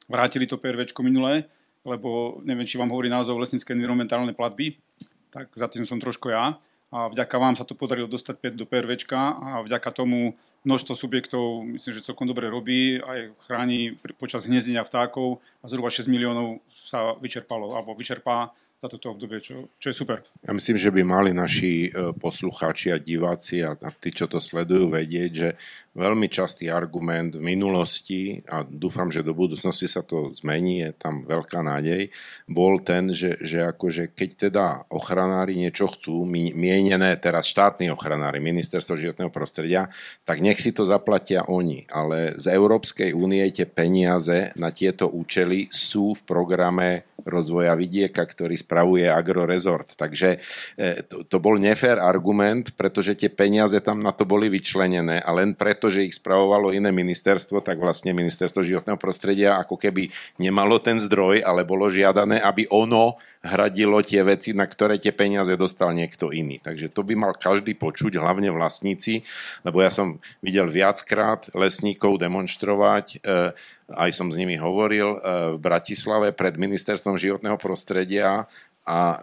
vrátili to PRVčko minulé, lebo neviem, či vám hovorí názov lesnícke environmentálne platby, tak za tým som trošku ja. A vďaka vám sa to podarilo dostať 5 do PRVčka a vďaka tomu množstvo subjektov, myslím, že celkom dobre robí, aj chráni počas hniezdenia vtákov a zhruba 6 miliónov sa vyčerpalo, alebo vyčerpá za toto obdobie, čo, čo je super. Ja myslím, že by mali naši e, poslucháči a diváci a, a tí, čo to sledujú, vedieť, že veľmi častý argument v minulosti, a dúfam, že do budúcnosti sa to zmení, je tam veľká nádej, bol ten, že, že akože keď teda ochranári niečo chcú, mienené teraz štátni ochranári, ministerstvo životného prostredia, tak nech si to zaplatia oni. Ale z Európskej únie tie peniaze na tieto účely sú v programe rozvoja vidieka, ktorý spravuje Agrorezort. Takže e, to, to bol nefér argument, pretože tie peniaze tam na to boli vyčlenené a len preto, že ich spravovalo iné ministerstvo, tak vlastne ministerstvo životného prostredia ako keby nemalo ten zdroj, ale bolo žiadané, aby ono hradilo tie veci, na ktoré tie peniaze dostal niekto iný. Takže to by mal každý počuť, hlavne vlastníci, lebo ja som videl viackrát lesníkov demonstrovať, e, aj som s nimi hovoril e, v Bratislave pred ministerstvom životného prostredia a e,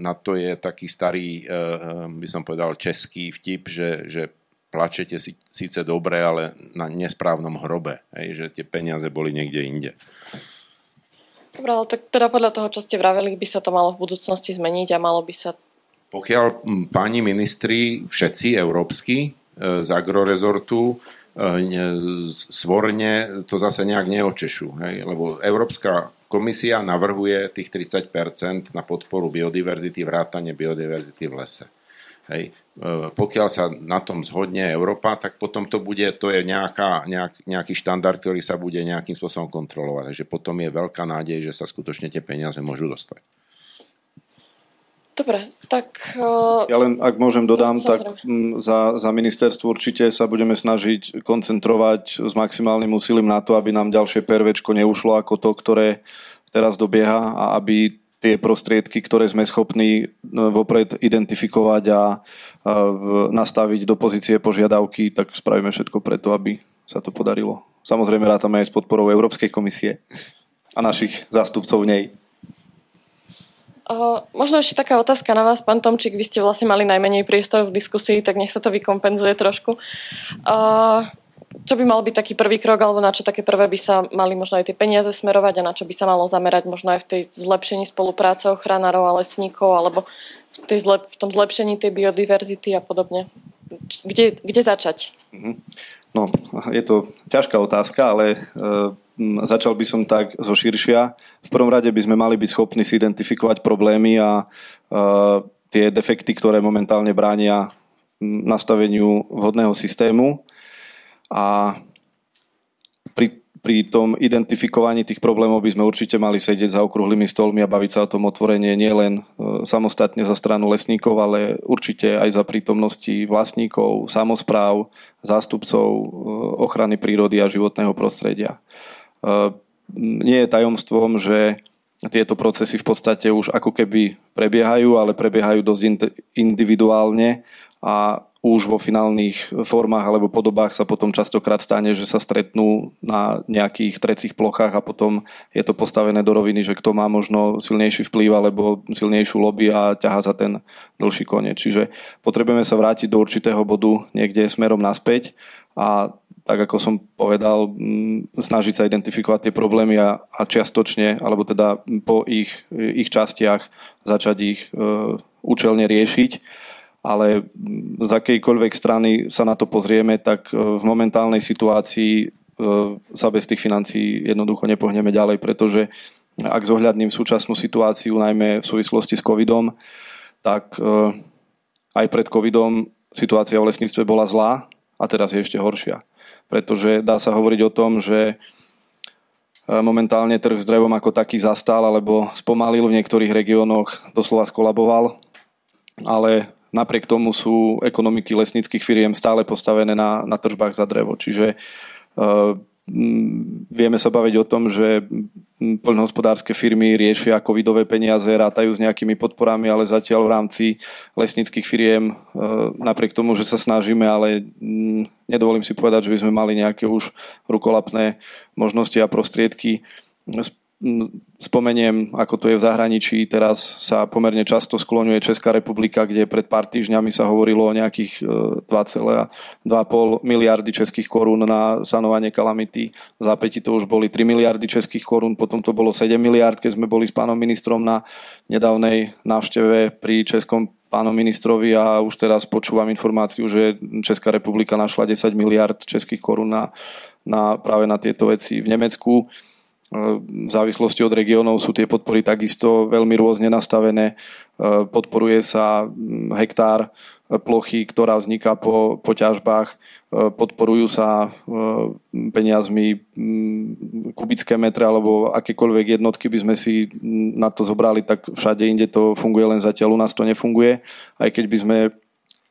na to je taký starý, e, by som povedal, český vtip, že, že plačete si, síce dobre, ale na nesprávnom hrobe, hej, že tie peniaze boli niekde inde. Dobre, ale tak teda podľa toho, čo ste vraveli, by sa to malo v budúcnosti zmeniť a malo by sa... Pokiaľ páni ministri, všetci európsky z agrorezortu, svorne to zase nejak neočešu. Hej? Lebo Európska komisia navrhuje tých 30% na podporu biodiverzity, vrátanie biodiverzity v lese. Hej. E, pokiaľ sa na tom zhodne Európa, tak potom to bude, to je nejaká, nejak, nejaký štandard, ktorý sa bude nejakým spôsobom kontrolovať. Takže potom je veľká nádej, že sa skutočne tie peniaze môžu dostať. Dobre, tak... Uh... Ja len, ak môžem, dodám, no, tak m, za, za ministerstvo určite sa budeme snažiť koncentrovať s maximálnym úsilím na to, aby nám ďalšie pervečko neušlo ako to, ktoré teraz dobieha a aby tie prostriedky, ktoré sme schopní no, vopred identifikovať a, a nastaviť do pozície požiadavky, tak spravíme všetko preto, aby sa to podarilo. Samozrejme rátame aj s podporou Európskej komisie a našich zástupcov nej. Uh, možno ešte taká otázka na vás, pán Tomčík. Vy ste vlastne mali najmenej priestor v diskusii, tak nech sa to vykompenzuje trošku. Uh, čo by mal byť taký prvý krok, alebo na čo také prvé by sa mali možno aj tie peniaze smerovať a na čo by sa malo zamerať možno aj v tej zlepšení spolupráce ochranárov a lesníkov, alebo v, tej zlep- v tom zlepšení tej biodiverzity a podobne? Kde, kde začať? Mm-hmm. No, je to ťažká otázka, ale uh začal by som tak zo širšia. V prvom rade by sme mali byť schopní si identifikovať problémy a tie defekty, ktoré momentálne bránia nastaveniu vhodného systému. A pri, pri tom identifikovaní tých problémov by sme určite mali sedieť za okrúhlymi stolmi a baviť sa o tom otvorenie nielen e, samostatne za stranu lesníkov, ale určite aj za prítomnosti vlastníkov, samozpráv, zástupcov e, ochrany prírody a životného prostredia. Ehm, nie je tajomstvom, že tieto procesy v podstate už ako keby prebiehajú, ale prebiehajú dosť individuálne a už vo finálnych formách alebo podobách sa potom častokrát stane, že sa stretnú na nejakých trecích plochách a potom je to postavené do roviny, že kto má možno silnejší vplyv alebo silnejšiu lobby a ťaha za ten dlhší koniec. Čiže potrebujeme sa vrátiť do určitého bodu niekde smerom naspäť a tak ako som povedal, mm, snažiť sa identifikovať tie problémy a, a čiastočne, alebo teda po ich, ich častiach začať ich e, účelne riešiť. Ale z akejkoľvek strany sa na to pozrieme, tak e, v momentálnej situácii e, sa bez tých financií jednoducho nepohneme ďalej, pretože ak zohľadním súčasnú situáciu, najmä v súvislosti s covidom, tak e, aj pred covidom situácia v lesníctve bola zlá a teraz je ešte horšia. Pretože dá sa hovoriť o tom, že momentálne trh s drevom ako taký zastal alebo spomalil v niektorých regiónoch, doslova skolaboval, ale napriek tomu sú ekonomiky lesnických firiem stále postavené na, na tržbách za drevo. Čiže uh, vieme sa baviť o tom, že poľnohospodárske firmy riešia covidové peniaze, rátajú s nejakými podporami, ale zatiaľ v rámci lesnických firiem, e, napriek tomu, že sa snažíme, ale nedovolím si povedať, že by sme mali nejaké už rukolapné možnosti a prostriedky spomeniem, ako to je v zahraničí, teraz sa pomerne často skloňuje Česká republika, kde pred pár týždňami sa hovorilo o nejakých 2,2,5 miliardy českých korún na sanovanie kalamity. V zápäti to už boli 3 miliardy českých korún, potom to bolo 7 miliard, keď sme boli s pánom ministrom na nedávnej návšteve pri Českom pánom ministrovi. A už teraz počúvam informáciu, že Česká republika našla 10 miliard českých korún na, na, práve na tieto veci v Nemecku v závislosti od regiónov sú tie podpory takisto veľmi rôzne nastavené. Podporuje sa mm, hektár plochy, ktorá vzniká po, po ťažbách. Podporujú sa peniazmi mm, kubické metre alebo akékoľvek jednotky by sme si na to zobrali, tak všade inde to funguje, len zatiaľ u nás to nefunguje. Aj keď by sme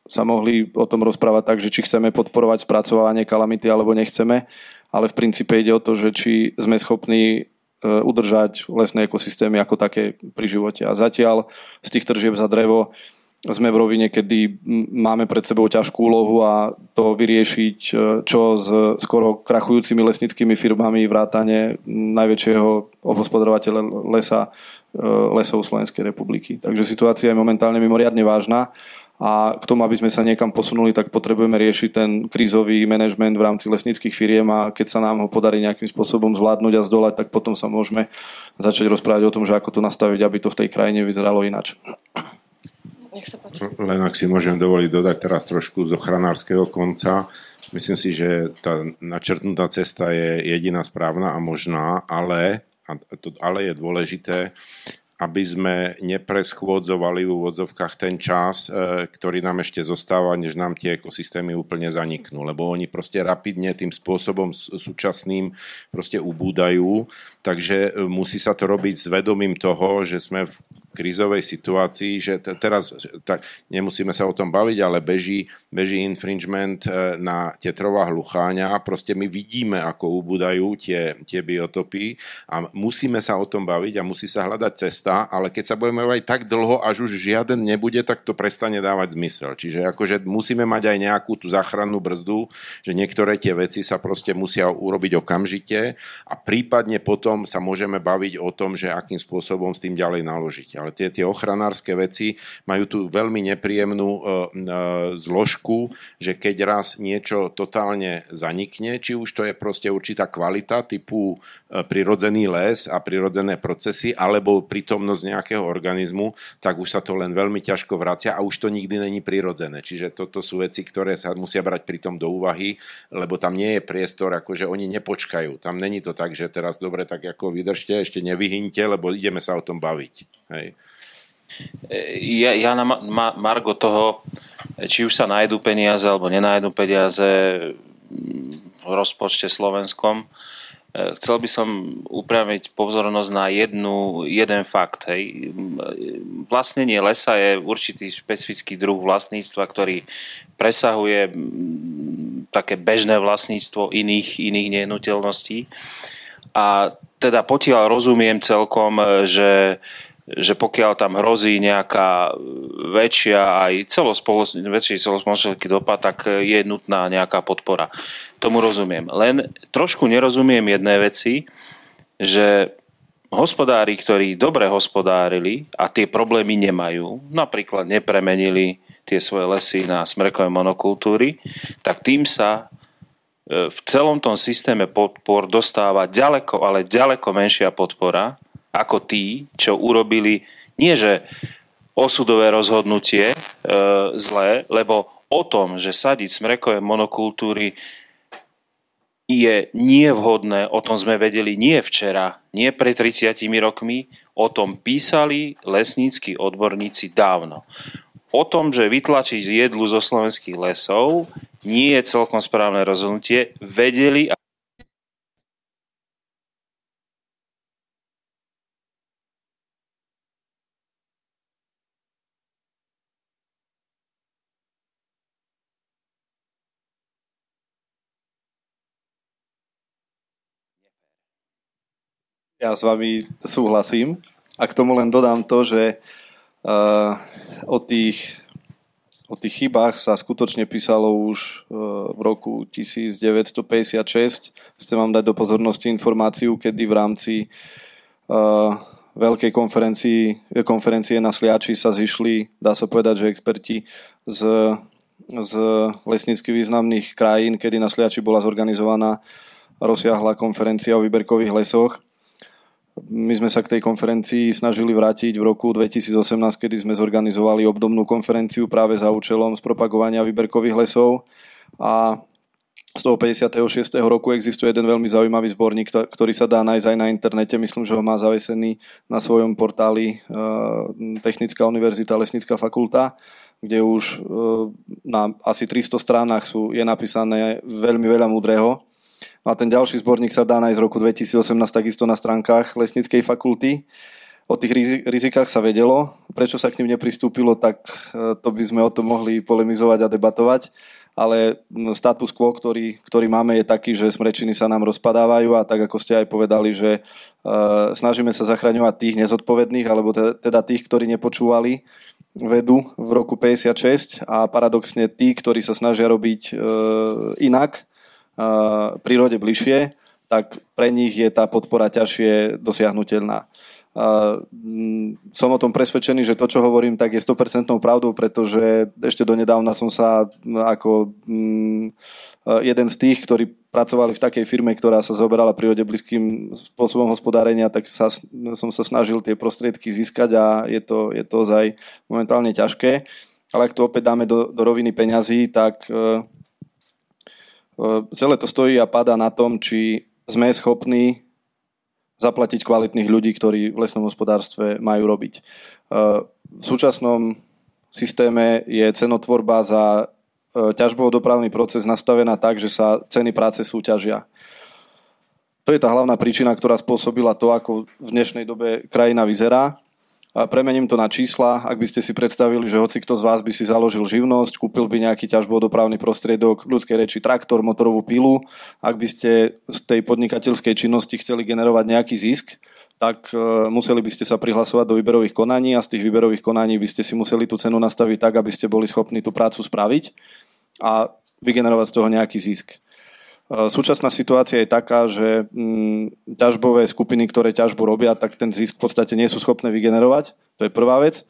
sa mohli o tom rozprávať tak, že či chceme podporovať spracovanie kalamity alebo nechceme ale v princípe ide o to, že či sme schopní e, udržať lesné ekosystémy ako také pri živote. A zatiaľ z tých tržieb za drevo sme v rovine, kedy máme pred sebou ťažkú úlohu a to vyriešiť e, čo s skoro krachujúcimi lesnickými firmami vrátane najväčšieho obhospodarovateľa lesa, e, lesov Slovenskej republiky. Takže situácia je momentálne mimoriadne vážna a k tomu, aby sme sa niekam posunuli, tak potrebujeme riešiť ten krízový manažment v rámci lesnických firiem a keď sa nám ho podarí nejakým spôsobom zvládnuť a zdolať, tak potom sa môžeme začať rozprávať o tom, že ako to nastaviť, aby to v tej krajine vyzeralo inač. Nech sa páči. Len ak si môžem dovoliť dodať teraz trošku z ochranárskeho konca. Myslím si, že tá načrtnutá cesta je jediná správna a možná, ale, a to ale je dôležité, aby sme nepreschôdzovali v úvodzovkách ten čas, e, ktorý nám ešte zostáva, než nám tie ekosystémy úplne zaniknú, lebo oni proste rapidne tým spôsobom súčasným proste ubúdajú, takže e, musí sa to robiť s vedomím toho, že sme v krízovej situácii, že t- teraz tak, nemusíme sa o tom baviť, ale beží, beží infringement e, na tetrová hlucháňa. Proste my vidíme, ako ubúdajú tie, tie biotopy a musíme sa o tom baviť a musí sa hľadať cesta, ale keď sa budeme baviť tak dlho, až už žiaden nebude, tak to prestane dávať zmysel. Čiže akože musíme mať aj nejakú tú záchrannú brzdu, že niektoré tie veci sa proste musia urobiť okamžite a prípadne potom sa môžeme baviť o tom, že akým spôsobom s tým ďalej naložiť ale tie, tie ochranárske veci majú tu veľmi nepríjemnú uh, uh, zložku, že keď raz niečo totálne zanikne, či už to je proste určitá kvalita typu uh, prirodzený les a prirodzené procesy, alebo prítomnosť nejakého organizmu, tak už sa to len veľmi ťažko vracia a už to nikdy není prirodzené. Čiže toto sú veci, ktoré sa musia brať pritom do úvahy, lebo tam nie je priestor, akože oni nepočkajú. Tam není to tak, že teraz dobre, tak ako vydržte, ešte nevyhynte, lebo ideme sa o tom baviť. Hej. Ja, ja na Margo toho, či už sa nájdú peniaze alebo nenájdú peniaze v rozpočte slovenskom, e, chcel by som upraviť pozornosť na jednu, jeden fakt. Hej. Vlastnenie lesa je určitý špecifický druh vlastníctva, ktorý presahuje také bežné vlastníctvo iných, iných nehnuteľností. A teda potiaľ rozumiem celkom, že že pokiaľ tam hrozí nejaká väčšia aj celospoloč- väčší celospoločenský dopad, tak je nutná nejaká podpora. Tomu rozumiem. Len trošku nerozumiem jedné veci, že hospodári, ktorí dobre hospodárili a tie problémy nemajú, napríklad nepremenili tie svoje lesy na smrekové monokultúry, tak tým sa e, v celom tom systéme podpor dostáva ďaleko, ale ďaleko menšia podpora, ako tí, čo urobili nie že osudové rozhodnutie e, zlé, lebo o tom, že sadiť smrekové monokultúry je nevhodné, o tom sme vedeli nie včera, nie pred 30 rokmi, o tom písali lesnícky odborníci dávno. O tom, že vytlačiť jedlu zo slovenských lesov nie je celkom správne rozhodnutie, vedeli Ja s vami súhlasím a k tomu len dodám to, že uh, o, tých, o tých chybách sa skutočne písalo už uh, v roku 1956. Chcem vám dať do pozornosti informáciu, kedy v rámci uh, veľkej konferencii, konferencie na Sliači sa zišli, dá sa povedať, že experti z, z lesnícky významných krajín, kedy na Sliači bola zorganizovaná rozsiahla konferencia o výberkových lesoch my sme sa k tej konferencii snažili vrátiť v roku 2018, kedy sme zorganizovali obdobnú konferenciu práve za účelom spropagovania výberkových lesov a z toho 56. roku existuje jeden veľmi zaujímavý zborník, ktorý sa dá nájsť aj na internete. Myslím, že ho má zavesený na svojom portáli eh, Technická univerzita, Lesnická fakulta, kde už eh, na asi 300 stránach sú, je napísané veľmi veľa múdreho a ten ďalší zborník sa dá nájsť z roku 2018 takisto na stránkach Lesníckej fakulty. O tých rizikách sa vedelo. Prečo sa k ním nepristúpilo, tak e, to by sme o tom mohli polemizovať a debatovať. Ale status quo, ktorý, ktorý máme, je taký, že smrečiny sa nám rozpadávajú a tak, ako ste aj povedali, že uh, snažíme sa zachraňovať tých nezodpovedných, alebo teda tých, ktorí nepočúvali vedu v roku 56 a paradoxne tí, ktorí sa snažia robiť uh, inak, prírode bližšie, tak pre nich je tá podpora ťažšie dosiahnutelná. Mm, som o tom presvedčený, že to, čo hovorím, tak je 100% pravdou, pretože ešte donedávna som sa ako mm, jeden z tých, ktorí pracovali v takej firme, ktorá sa zoberala prírode blízkym spôsobom hospodárenia, tak sa, som sa snažil tie prostriedky získať a je to, je to ozaj momentálne ťažké. Ale ak to opäť dáme do, do roviny peňazí, tak uh, celé to stojí a pada na tom, či sme schopní zaplatiť kvalitných ľudí, ktorí v lesnom hospodárstve majú robiť. V súčasnom systéme je cenotvorba za ťažbovo-dopravný proces nastavená tak, že sa ceny práce súťažia. To je tá hlavná príčina, ktorá spôsobila to, ako v dnešnej dobe krajina vyzerá premením to na čísla, ak by ste si predstavili, že hoci kto z vás by si založil živnosť, kúpil by nejaký ťažbodopravný prostriedok, ľudskej reči traktor, motorovú pilu, ak by ste z tej podnikateľskej činnosti chceli generovať nejaký zisk, tak e, museli by ste sa prihlasovať do výberových konaní a z tých výberových konaní by ste si museli tú cenu nastaviť tak, aby ste boli schopní tú prácu spraviť a vygenerovať z toho nejaký zisk. E, súčasná situácia je taká, že mm, ťažbové skupiny, ktoré ťažbu robia, tak ten zisk v podstate nie sú schopné vygenerovať. To je prvá vec.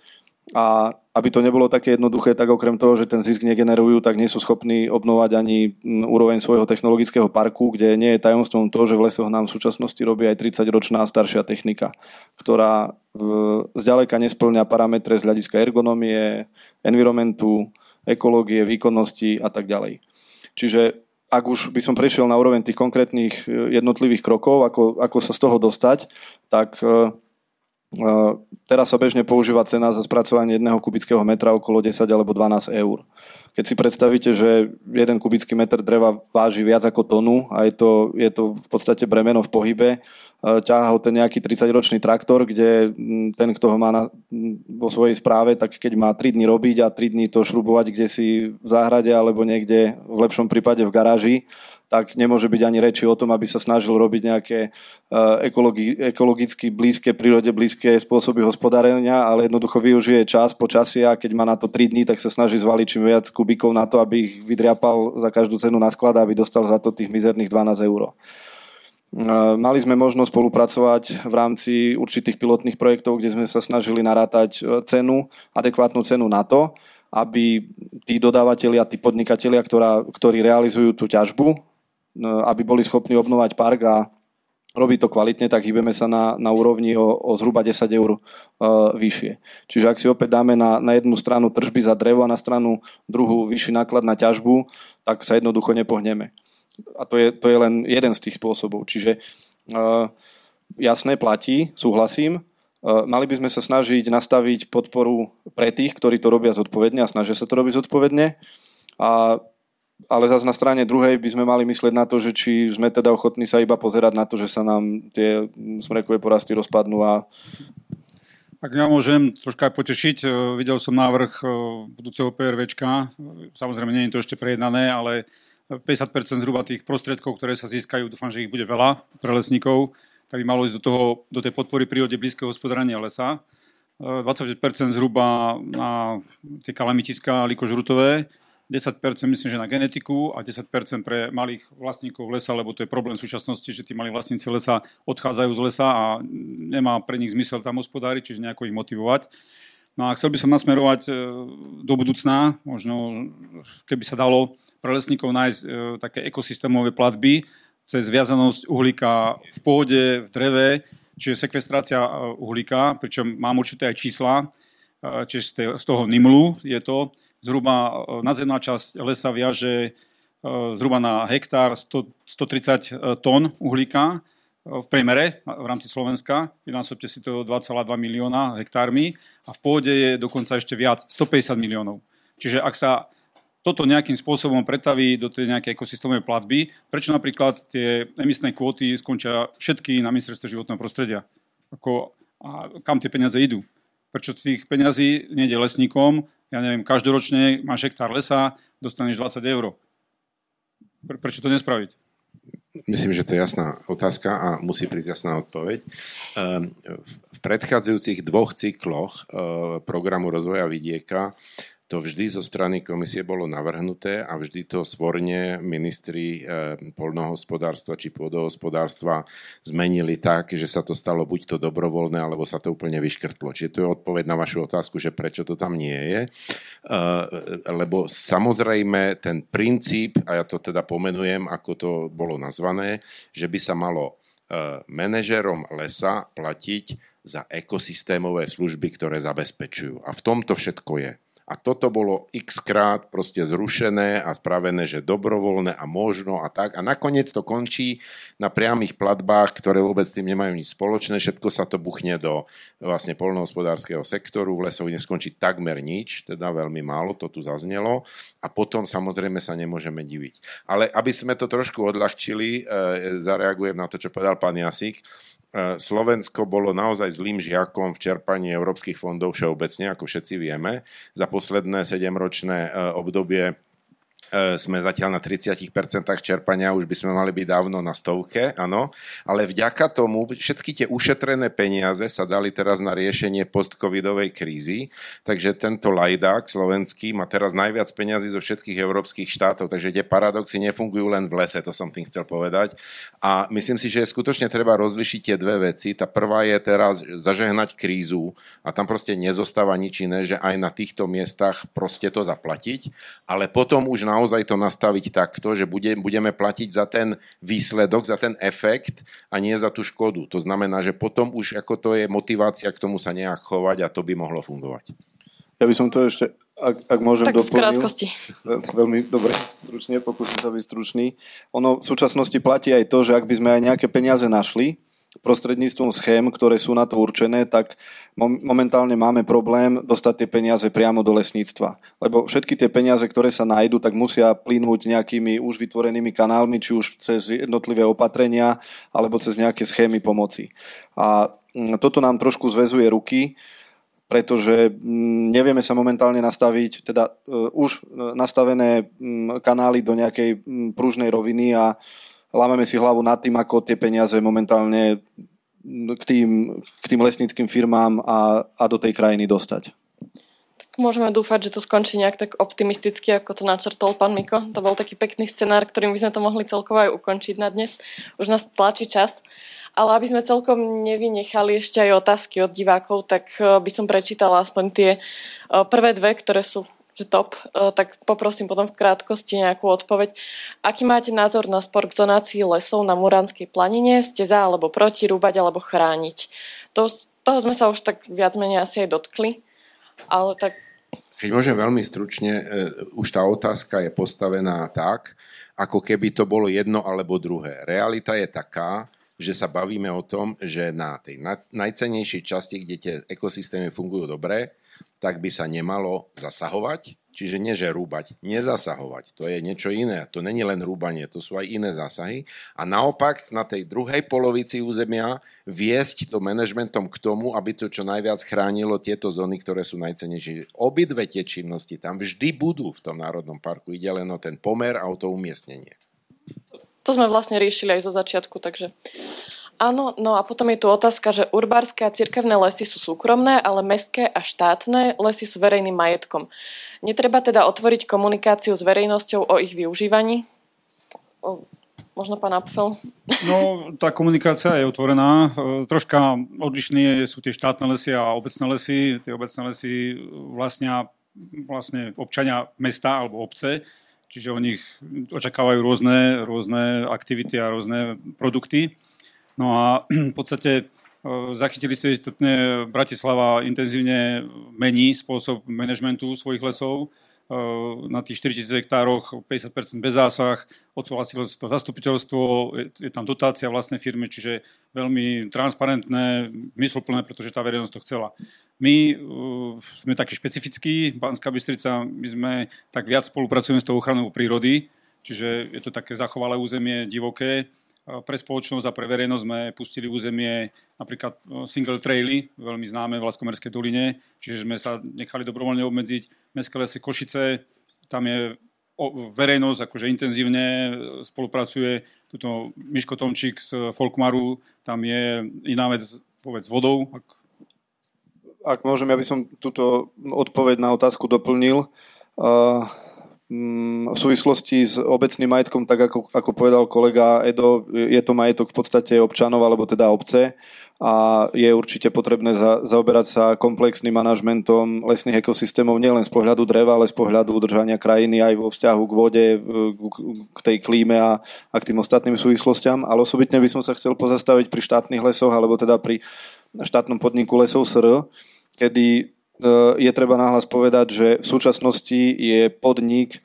A aby to nebolo také jednoduché, tak okrem toho, že ten zisk negenerujú, tak nie sú schopní obnovať ani mm, úroveň svojho technologického parku, kde nie je tajomstvom to, že v lesoch nám v súčasnosti robí aj 30-ročná staršia technika, ktorá zďaleka nesplňa parametre z hľadiska ergonomie, environmentu, ekológie, výkonnosti a tak ďalej. Čiže ak už by som prešiel na úroveň tých konkrétnych e, jednotlivých krokov, ako, ako sa z toho dostať, tak e, e, teraz sa bežne používa cena za spracovanie jedného kubického metra okolo 10 alebo 12 eur. Keď si predstavíte, že jeden kubický meter dreva váži viac ako tonu a je to, je to v podstate bremeno v pohybe, E, ťahá ho ten nejaký 30-ročný traktor, kde ten, kto ho má na, vo svojej správe, tak keď má 3 dní robiť a 3 dní to šrubovať kde si v záhrade alebo niekde v lepšom prípade v garáži, tak nemôže byť ani reči o tom, aby sa snažil robiť nejaké e, ekologi- ekologicky blízke, prírode blízke spôsoby hospodárenia, ale jednoducho využije čas, počasie a keď má na to 3 dní, tak sa snaží zvaliť čím viac kubikov na to, aby ich vydriapal za každú cenu na sklad, aby dostal za to tých mizerných 12 eur. Mali sme možnosť spolupracovať v rámci určitých pilotných projektov, kde sme sa snažili narátať e, cenu, adekvátnu cenu na to, aby tí dodávateľia, tí podnikatelia, ktorá, ktorí realizujú tú ťažbu, e, aby boli schopní obnovať park a robiť to kvalitne, tak hýbeme sa na, na úrovni o, o zhruba 10 eur e, vyššie. Čiže ak si opäť dáme na, na jednu stranu tržby za drevo a na stranu druhú vyšší náklad na ťažbu, tak sa jednoducho nepohneme a to je, to je len jeden z tých spôsobov. Čiže uh, jasné platí, súhlasím. Uh, mali by sme sa snažiť nastaviť podporu pre tých, ktorí to robia zodpovedne a snažia sa to robiť zodpovedne. A, ale zase na strane druhej by sme mali myslieť na to, že či sme teda ochotní sa iba pozerať na to, že sa nám tie smrekové porasty rozpadnú a ak ja môžem troška aj potešiť, e, videl som návrh budúceho PRVčka, samozrejme nie je to ešte prejednané, ale 50% zhruba tých prostriedkov, ktoré sa získajú, dúfam, že ich bude veľa pre lesníkov, tak by malo ísť do, toho, do tej podpory prírode blízkeho hospodárania lesa. 25% zhruba na tie kalamitiska likožrutové, 10% myslím, že na genetiku a 10% pre malých vlastníkov lesa, lebo to je problém v súčasnosti, že tí malí vlastníci lesa odchádzajú z lesa a nemá pre nich zmysel tam hospodáriť, čiže nejako ich motivovať. No a chcel by som nasmerovať e, do budúcna, možno keby sa dalo pre lesníkov nájsť e, také ekosystémové platby cez viazanosť uhlíka v pôde, v dreve, čiže sekvestrácia e, uhlíka, pričom mám určité aj čísla, čiže z toho NIMLu je to, zhruba e, nadzemná časť lesa viaže zhruba na hektár 100, 130 tón uhlíka v priemere v rámci Slovenska. Vynásobte si to 2,2 milióna hektármi a v pôde je dokonca ešte viac, 150 miliónov. Čiže ak sa toto nejakým spôsobom pretaví do tej nejakej ekosystémovej platby, prečo napríklad tie emisné kvóty skončia všetky na ministerstve životného prostredia? Ako, a kam tie peniaze idú? Prečo z tých peniazí nejde lesníkom? Ja neviem, každoročne máš hektár lesa, dostaneš 20 eur. Pre, prečo to nespraviť? Myslím, že to je jasná otázka a musí prísť jasná odpoveď. Ehm, v predchádzajúcich dvoch cykloch ehm, programu rozvoja vidieka to vždy zo strany komisie bolo navrhnuté a vždy to svorne ministri e, polnohospodárstva či pôdohospodárstva zmenili tak, že sa to stalo buď to dobrovoľné, alebo sa to úplne vyškrtlo. Čiže to je odpoveď na vašu otázku, že prečo to tam nie je. E, lebo samozrejme ten princíp, a ja to teda pomenujem, ako to bolo nazvané, že by sa malo e, manažerom lesa platiť za ekosystémové služby, ktoré zabezpečujú. A v tomto všetko je. A toto bolo x krát proste zrušené a spravené, že dobrovoľné a možno a tak. A nakoniec to končí na priamých platbách, ktoré vôbec s tým nemajú nič spoločné. Všetko sa to buchne do vlastne polnohospodárskeho sektoru. V lesoch neskončí takmer nič, teda veľmi málo, to tu zaznelo. A potom samozrejme sa nemôžeme diviť. Ale aby sme to trošku odľahčili, e, zareagujem na to, čo povedal pán Jasík. E, Slovensko bolo naozaj zlým žiakom v čerpaní európskych fondov všeobecne, ako všetci vieme. Za posledné 7-ročné e, obdobie sme zatiaľ na 30% čerpania, už by sme mali byť dávno na stovke, áno. Ale vďaka tomu všetky tie ušetrené peniaze sa dali teraz na riešenie post-covidovej krízy, takže tento lajdák slovenský má teraz najviac peniazy zo všetkých európskych štátov, takže tie paradoxy nefungujú len v lese, to som tým chcel povedať. A myslím si, že skutočne treba rozlišiť tie dve veci. Tá prvá je teraz zažehnať krízu a tam proste nezostáva nič iné, že aj na týchto miestach proste to zaplatiť, ale potom už naozaj to nastaviť takto, že bude, budeme platiť za ten výsledok, za ten efekt a nie za tú škodu. To znamená, že potom už ako to je motivácia k tomu sa nejak chovať a to by mohlo fungovať. Ja by som to ešte, ak, ak môžem tak doplnil. v krátkosti. Veľmi dobre, stručne, pokúsim sa byť stručný. Ono v súčasnosti platí aj to, že ak by sme aj nejaké peniaze našli, prostredníctvom schém, ktoré sú na to určené, tak momentálne máme problém dostať tie peniaze priamo do lesníctva. Lebo všetky tie peniaze, ktoré sa nájdú, tak musia plynúť nejakými už vytvorenými kanálmi, či už cez jednotlivé opatrenia, alebo cez nejaké schémy pomoci. A mm, toto nám trošku zväzuje ruky, pretože mm, nevieme sa momentálne nastaviť, teda uh, už nastavené um, kanály do nejakej pružnej roviny a lámeme si hlavu nad tým, ako tie peniaze momentálne k tým, k tým lesníckým firmám a, a do tej krajiny dostať. Tak môžeme dúfať, že to skončí nejak tak optimisticky, ako to načrtol pán Miko. To bol taký pekný scenár, ktorým by sme to mohli celkovo aj ukončiť na dnes. Už nás tlačí čas. Ale aby sme celkom nevynechali ešte aj otázky od divákov, tak eh, by som prečítala aspoň tie eh, prvé dve, ktoré sú že top, e, tak poprosím potom v krátkosti nejakú odpoveď. Aký máte názor na spor k zonácii lesov na Muránskej planine? Ste za alebo proti rúbať alebo chrániť? To, toho sme sa už tak viac menej asi aj dotkli, ale tak... Keď môžem veľmi stručne, e, už tá otázka je postavená tak, ako keby to bolo jedno alebo druhé. Realita je taká, že sa bavíme o tom, že na tej najcenejšej časti, kde tie ekosystémy fungujú dobre, tak by sa nemalo zasahovať. Čiže nie, že rúbať, nezasahovať. To je niečo iné. To není len rúbanie, to sú aj iné zásahy. A naopak na tej druhej polovici územia viesť to manažmentom k tomu, aby to čo najviac chránilo tieto zóny, ktoré sú najcenejšie. Obidve tie činnosti tam vždy budú v tom národnom parku. Ide len o ten pomer a o to umiestnenie. To sme vlastne riešili aj zo začiatku, takže Áno, no a potom je tu otázka, že urbárske a cirkevné lesy sú súkromné, ale mestské a štátne lesy sú verejným majetkom. Netreba teda otvoriť komunikáciu s verejnosťou o ich využívaní? O, možno pán Apfel? No, tá komunikácia je otvorená. E, troška odlišné sú tie štátne lesy a obecné lesy. Tie obecné lesy vlastnia vlastne občania mesta alebo obce, čiže o nich očakávajú rôzne, rôzne aktivity a rôzne produkty. No a [CLEARS THROAT] v podstate e, zachytili ste istotne, Bratislava intenzívne mení spôsob manažmentu svojich lesov. E, na tých 4000 hektároch 50% bez zásah, odsúhlasilo to zastupiteľstvo, je tam dotácia vlastnej firmy, čiže veľmi transparentné, mysluplné, pretože tá verejnosť to chcela. My uh, sme takí špecifickí, Banská Bystrica, my sme tak viac spolupracujeme s tou ochranou prírody, čiže je to také zachovalé územie, divoké, pre spoločnosť a pre verejnosť sme pustili územie napríklad no, single traily, veľmi známe v Laskomerskej doline, čiže sme sa nechali dobrovoľne obmedziť. Mestské lesy Košice, tam je verejnosť akože intenzívne spolupracuje. Tuto Miško Tomčík z Folkmaru, tam je iná vec, povedz, vodou. Ak... Ak môžem, ja by som túto odpoveď na otázku doplnil. Uh, v súvislosti s obecným majetkom, tak ako, ako povedal kolega Edo, je to majetok v podstate občanov alebo teda obce a je určite potrebné za, zaoberať sa komplexným manažmentom lesných ekosystémov nielen z pohľadu dreva, ale z pohľadu udržania krajiny aj vo vzťahu k vode, k tej klíme a, a k tým ostatným súvislostiam. Ale osobitne by som sa chcel pozastaviť pri štátnych lesoch alebo teda pri štátnom podniku lesov SR, kedy je treba náhlas povedať, že v súčasnosti je podnik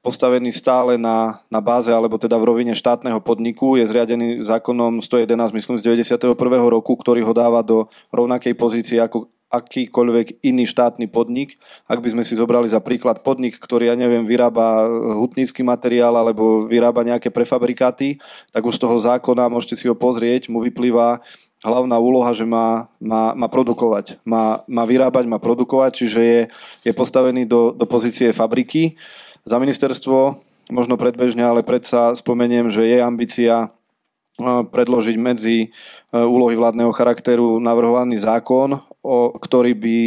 postavený stále na, na báze, alebo teda v rovine štátneho podniku. Je zriadený zákonom 111, myslím, z 91. roku, ktorý ho dáva do rovnakej pozície ako akýkoľvek iný štátny podnik. Ak by sme si zobrali za príklad podnik, ktorý, ja neviem, vyrába hutnícky materiál alebo vyrába nejaké prefabrikáty, tak už z toho zákona, môžete si ho pozrieť, mu vyplýva hlavná úloha, že má, má, má produkovať. Má, má vyrábať, má produkovať, čiže je, je postavený do, do pozície fabriky. Za ministerstvo, možno predbežne, ale predsa spomeniem, že je ambícia predložiť medzi e, úlohy vládneho charakteru navrhovaný zákon, o, ktorý by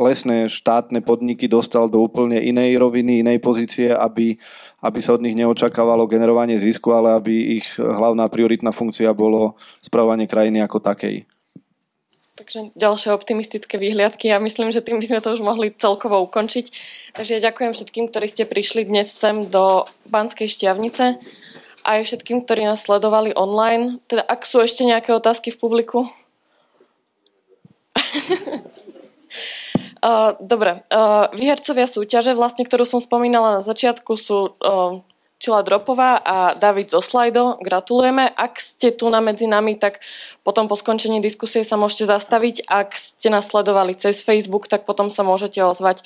lesné štátne podniky dostal do úplne inej roviny, inej pozície, aby, aby sa od nich neočakávalo generovanie zisku, ale aby ich hlavná prioritná funkcia bolo spravovanie krajiny ako takej. Takže ďalšie optimistické výhliadky a myslím, že tým by sme to už mohli celkovo ukončiť. Takže ja ďakujem všetkým, ktorí ste prišli dnes sem do Banskej šťavnice aj všetkým, ktorí nás sledovali online. Teda ak sú ešte nejaké otázky v publiku? Uh, [LAUGHS] dobre, uh, výhercovia súťaže, vlastne, ktorú som spomínala na začiatku, sú uh, Čila Dropová a David zo Slajdo. Gratulujeme. Ak ste tu na medzi nami, tak potom po skončení diskusie sa môžete zastaviť. Ak ste nás sledovali cez Facebook, tak potom sa môžete ozvať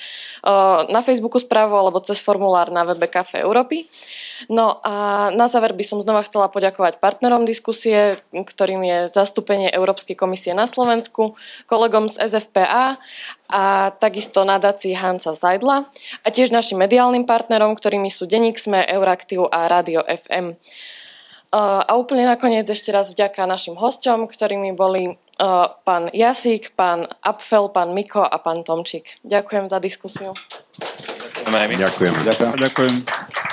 na Facebooku správu alebo cez formulár na webe Cafe Európy. No a na záver by som znova chcela poďakovať partnerom diskusie, ktorým je zastúpenie Európskej komisie na Slovensku, kolegom z SFPA a takisto nadácii Hansa Zajdla a tiež našim mediálnym partnerom, ktorými sú Deník Sme, Euraktiv a Radio FM. A úplne nakoniec ešte raz vďaka našim hosťom, ktorými boli pán Jasík, pán Apfel, pán Miko a pán Tomčík. Ďakujem za diskusiu. Ďakujem. Ďakujem. Ďakujem.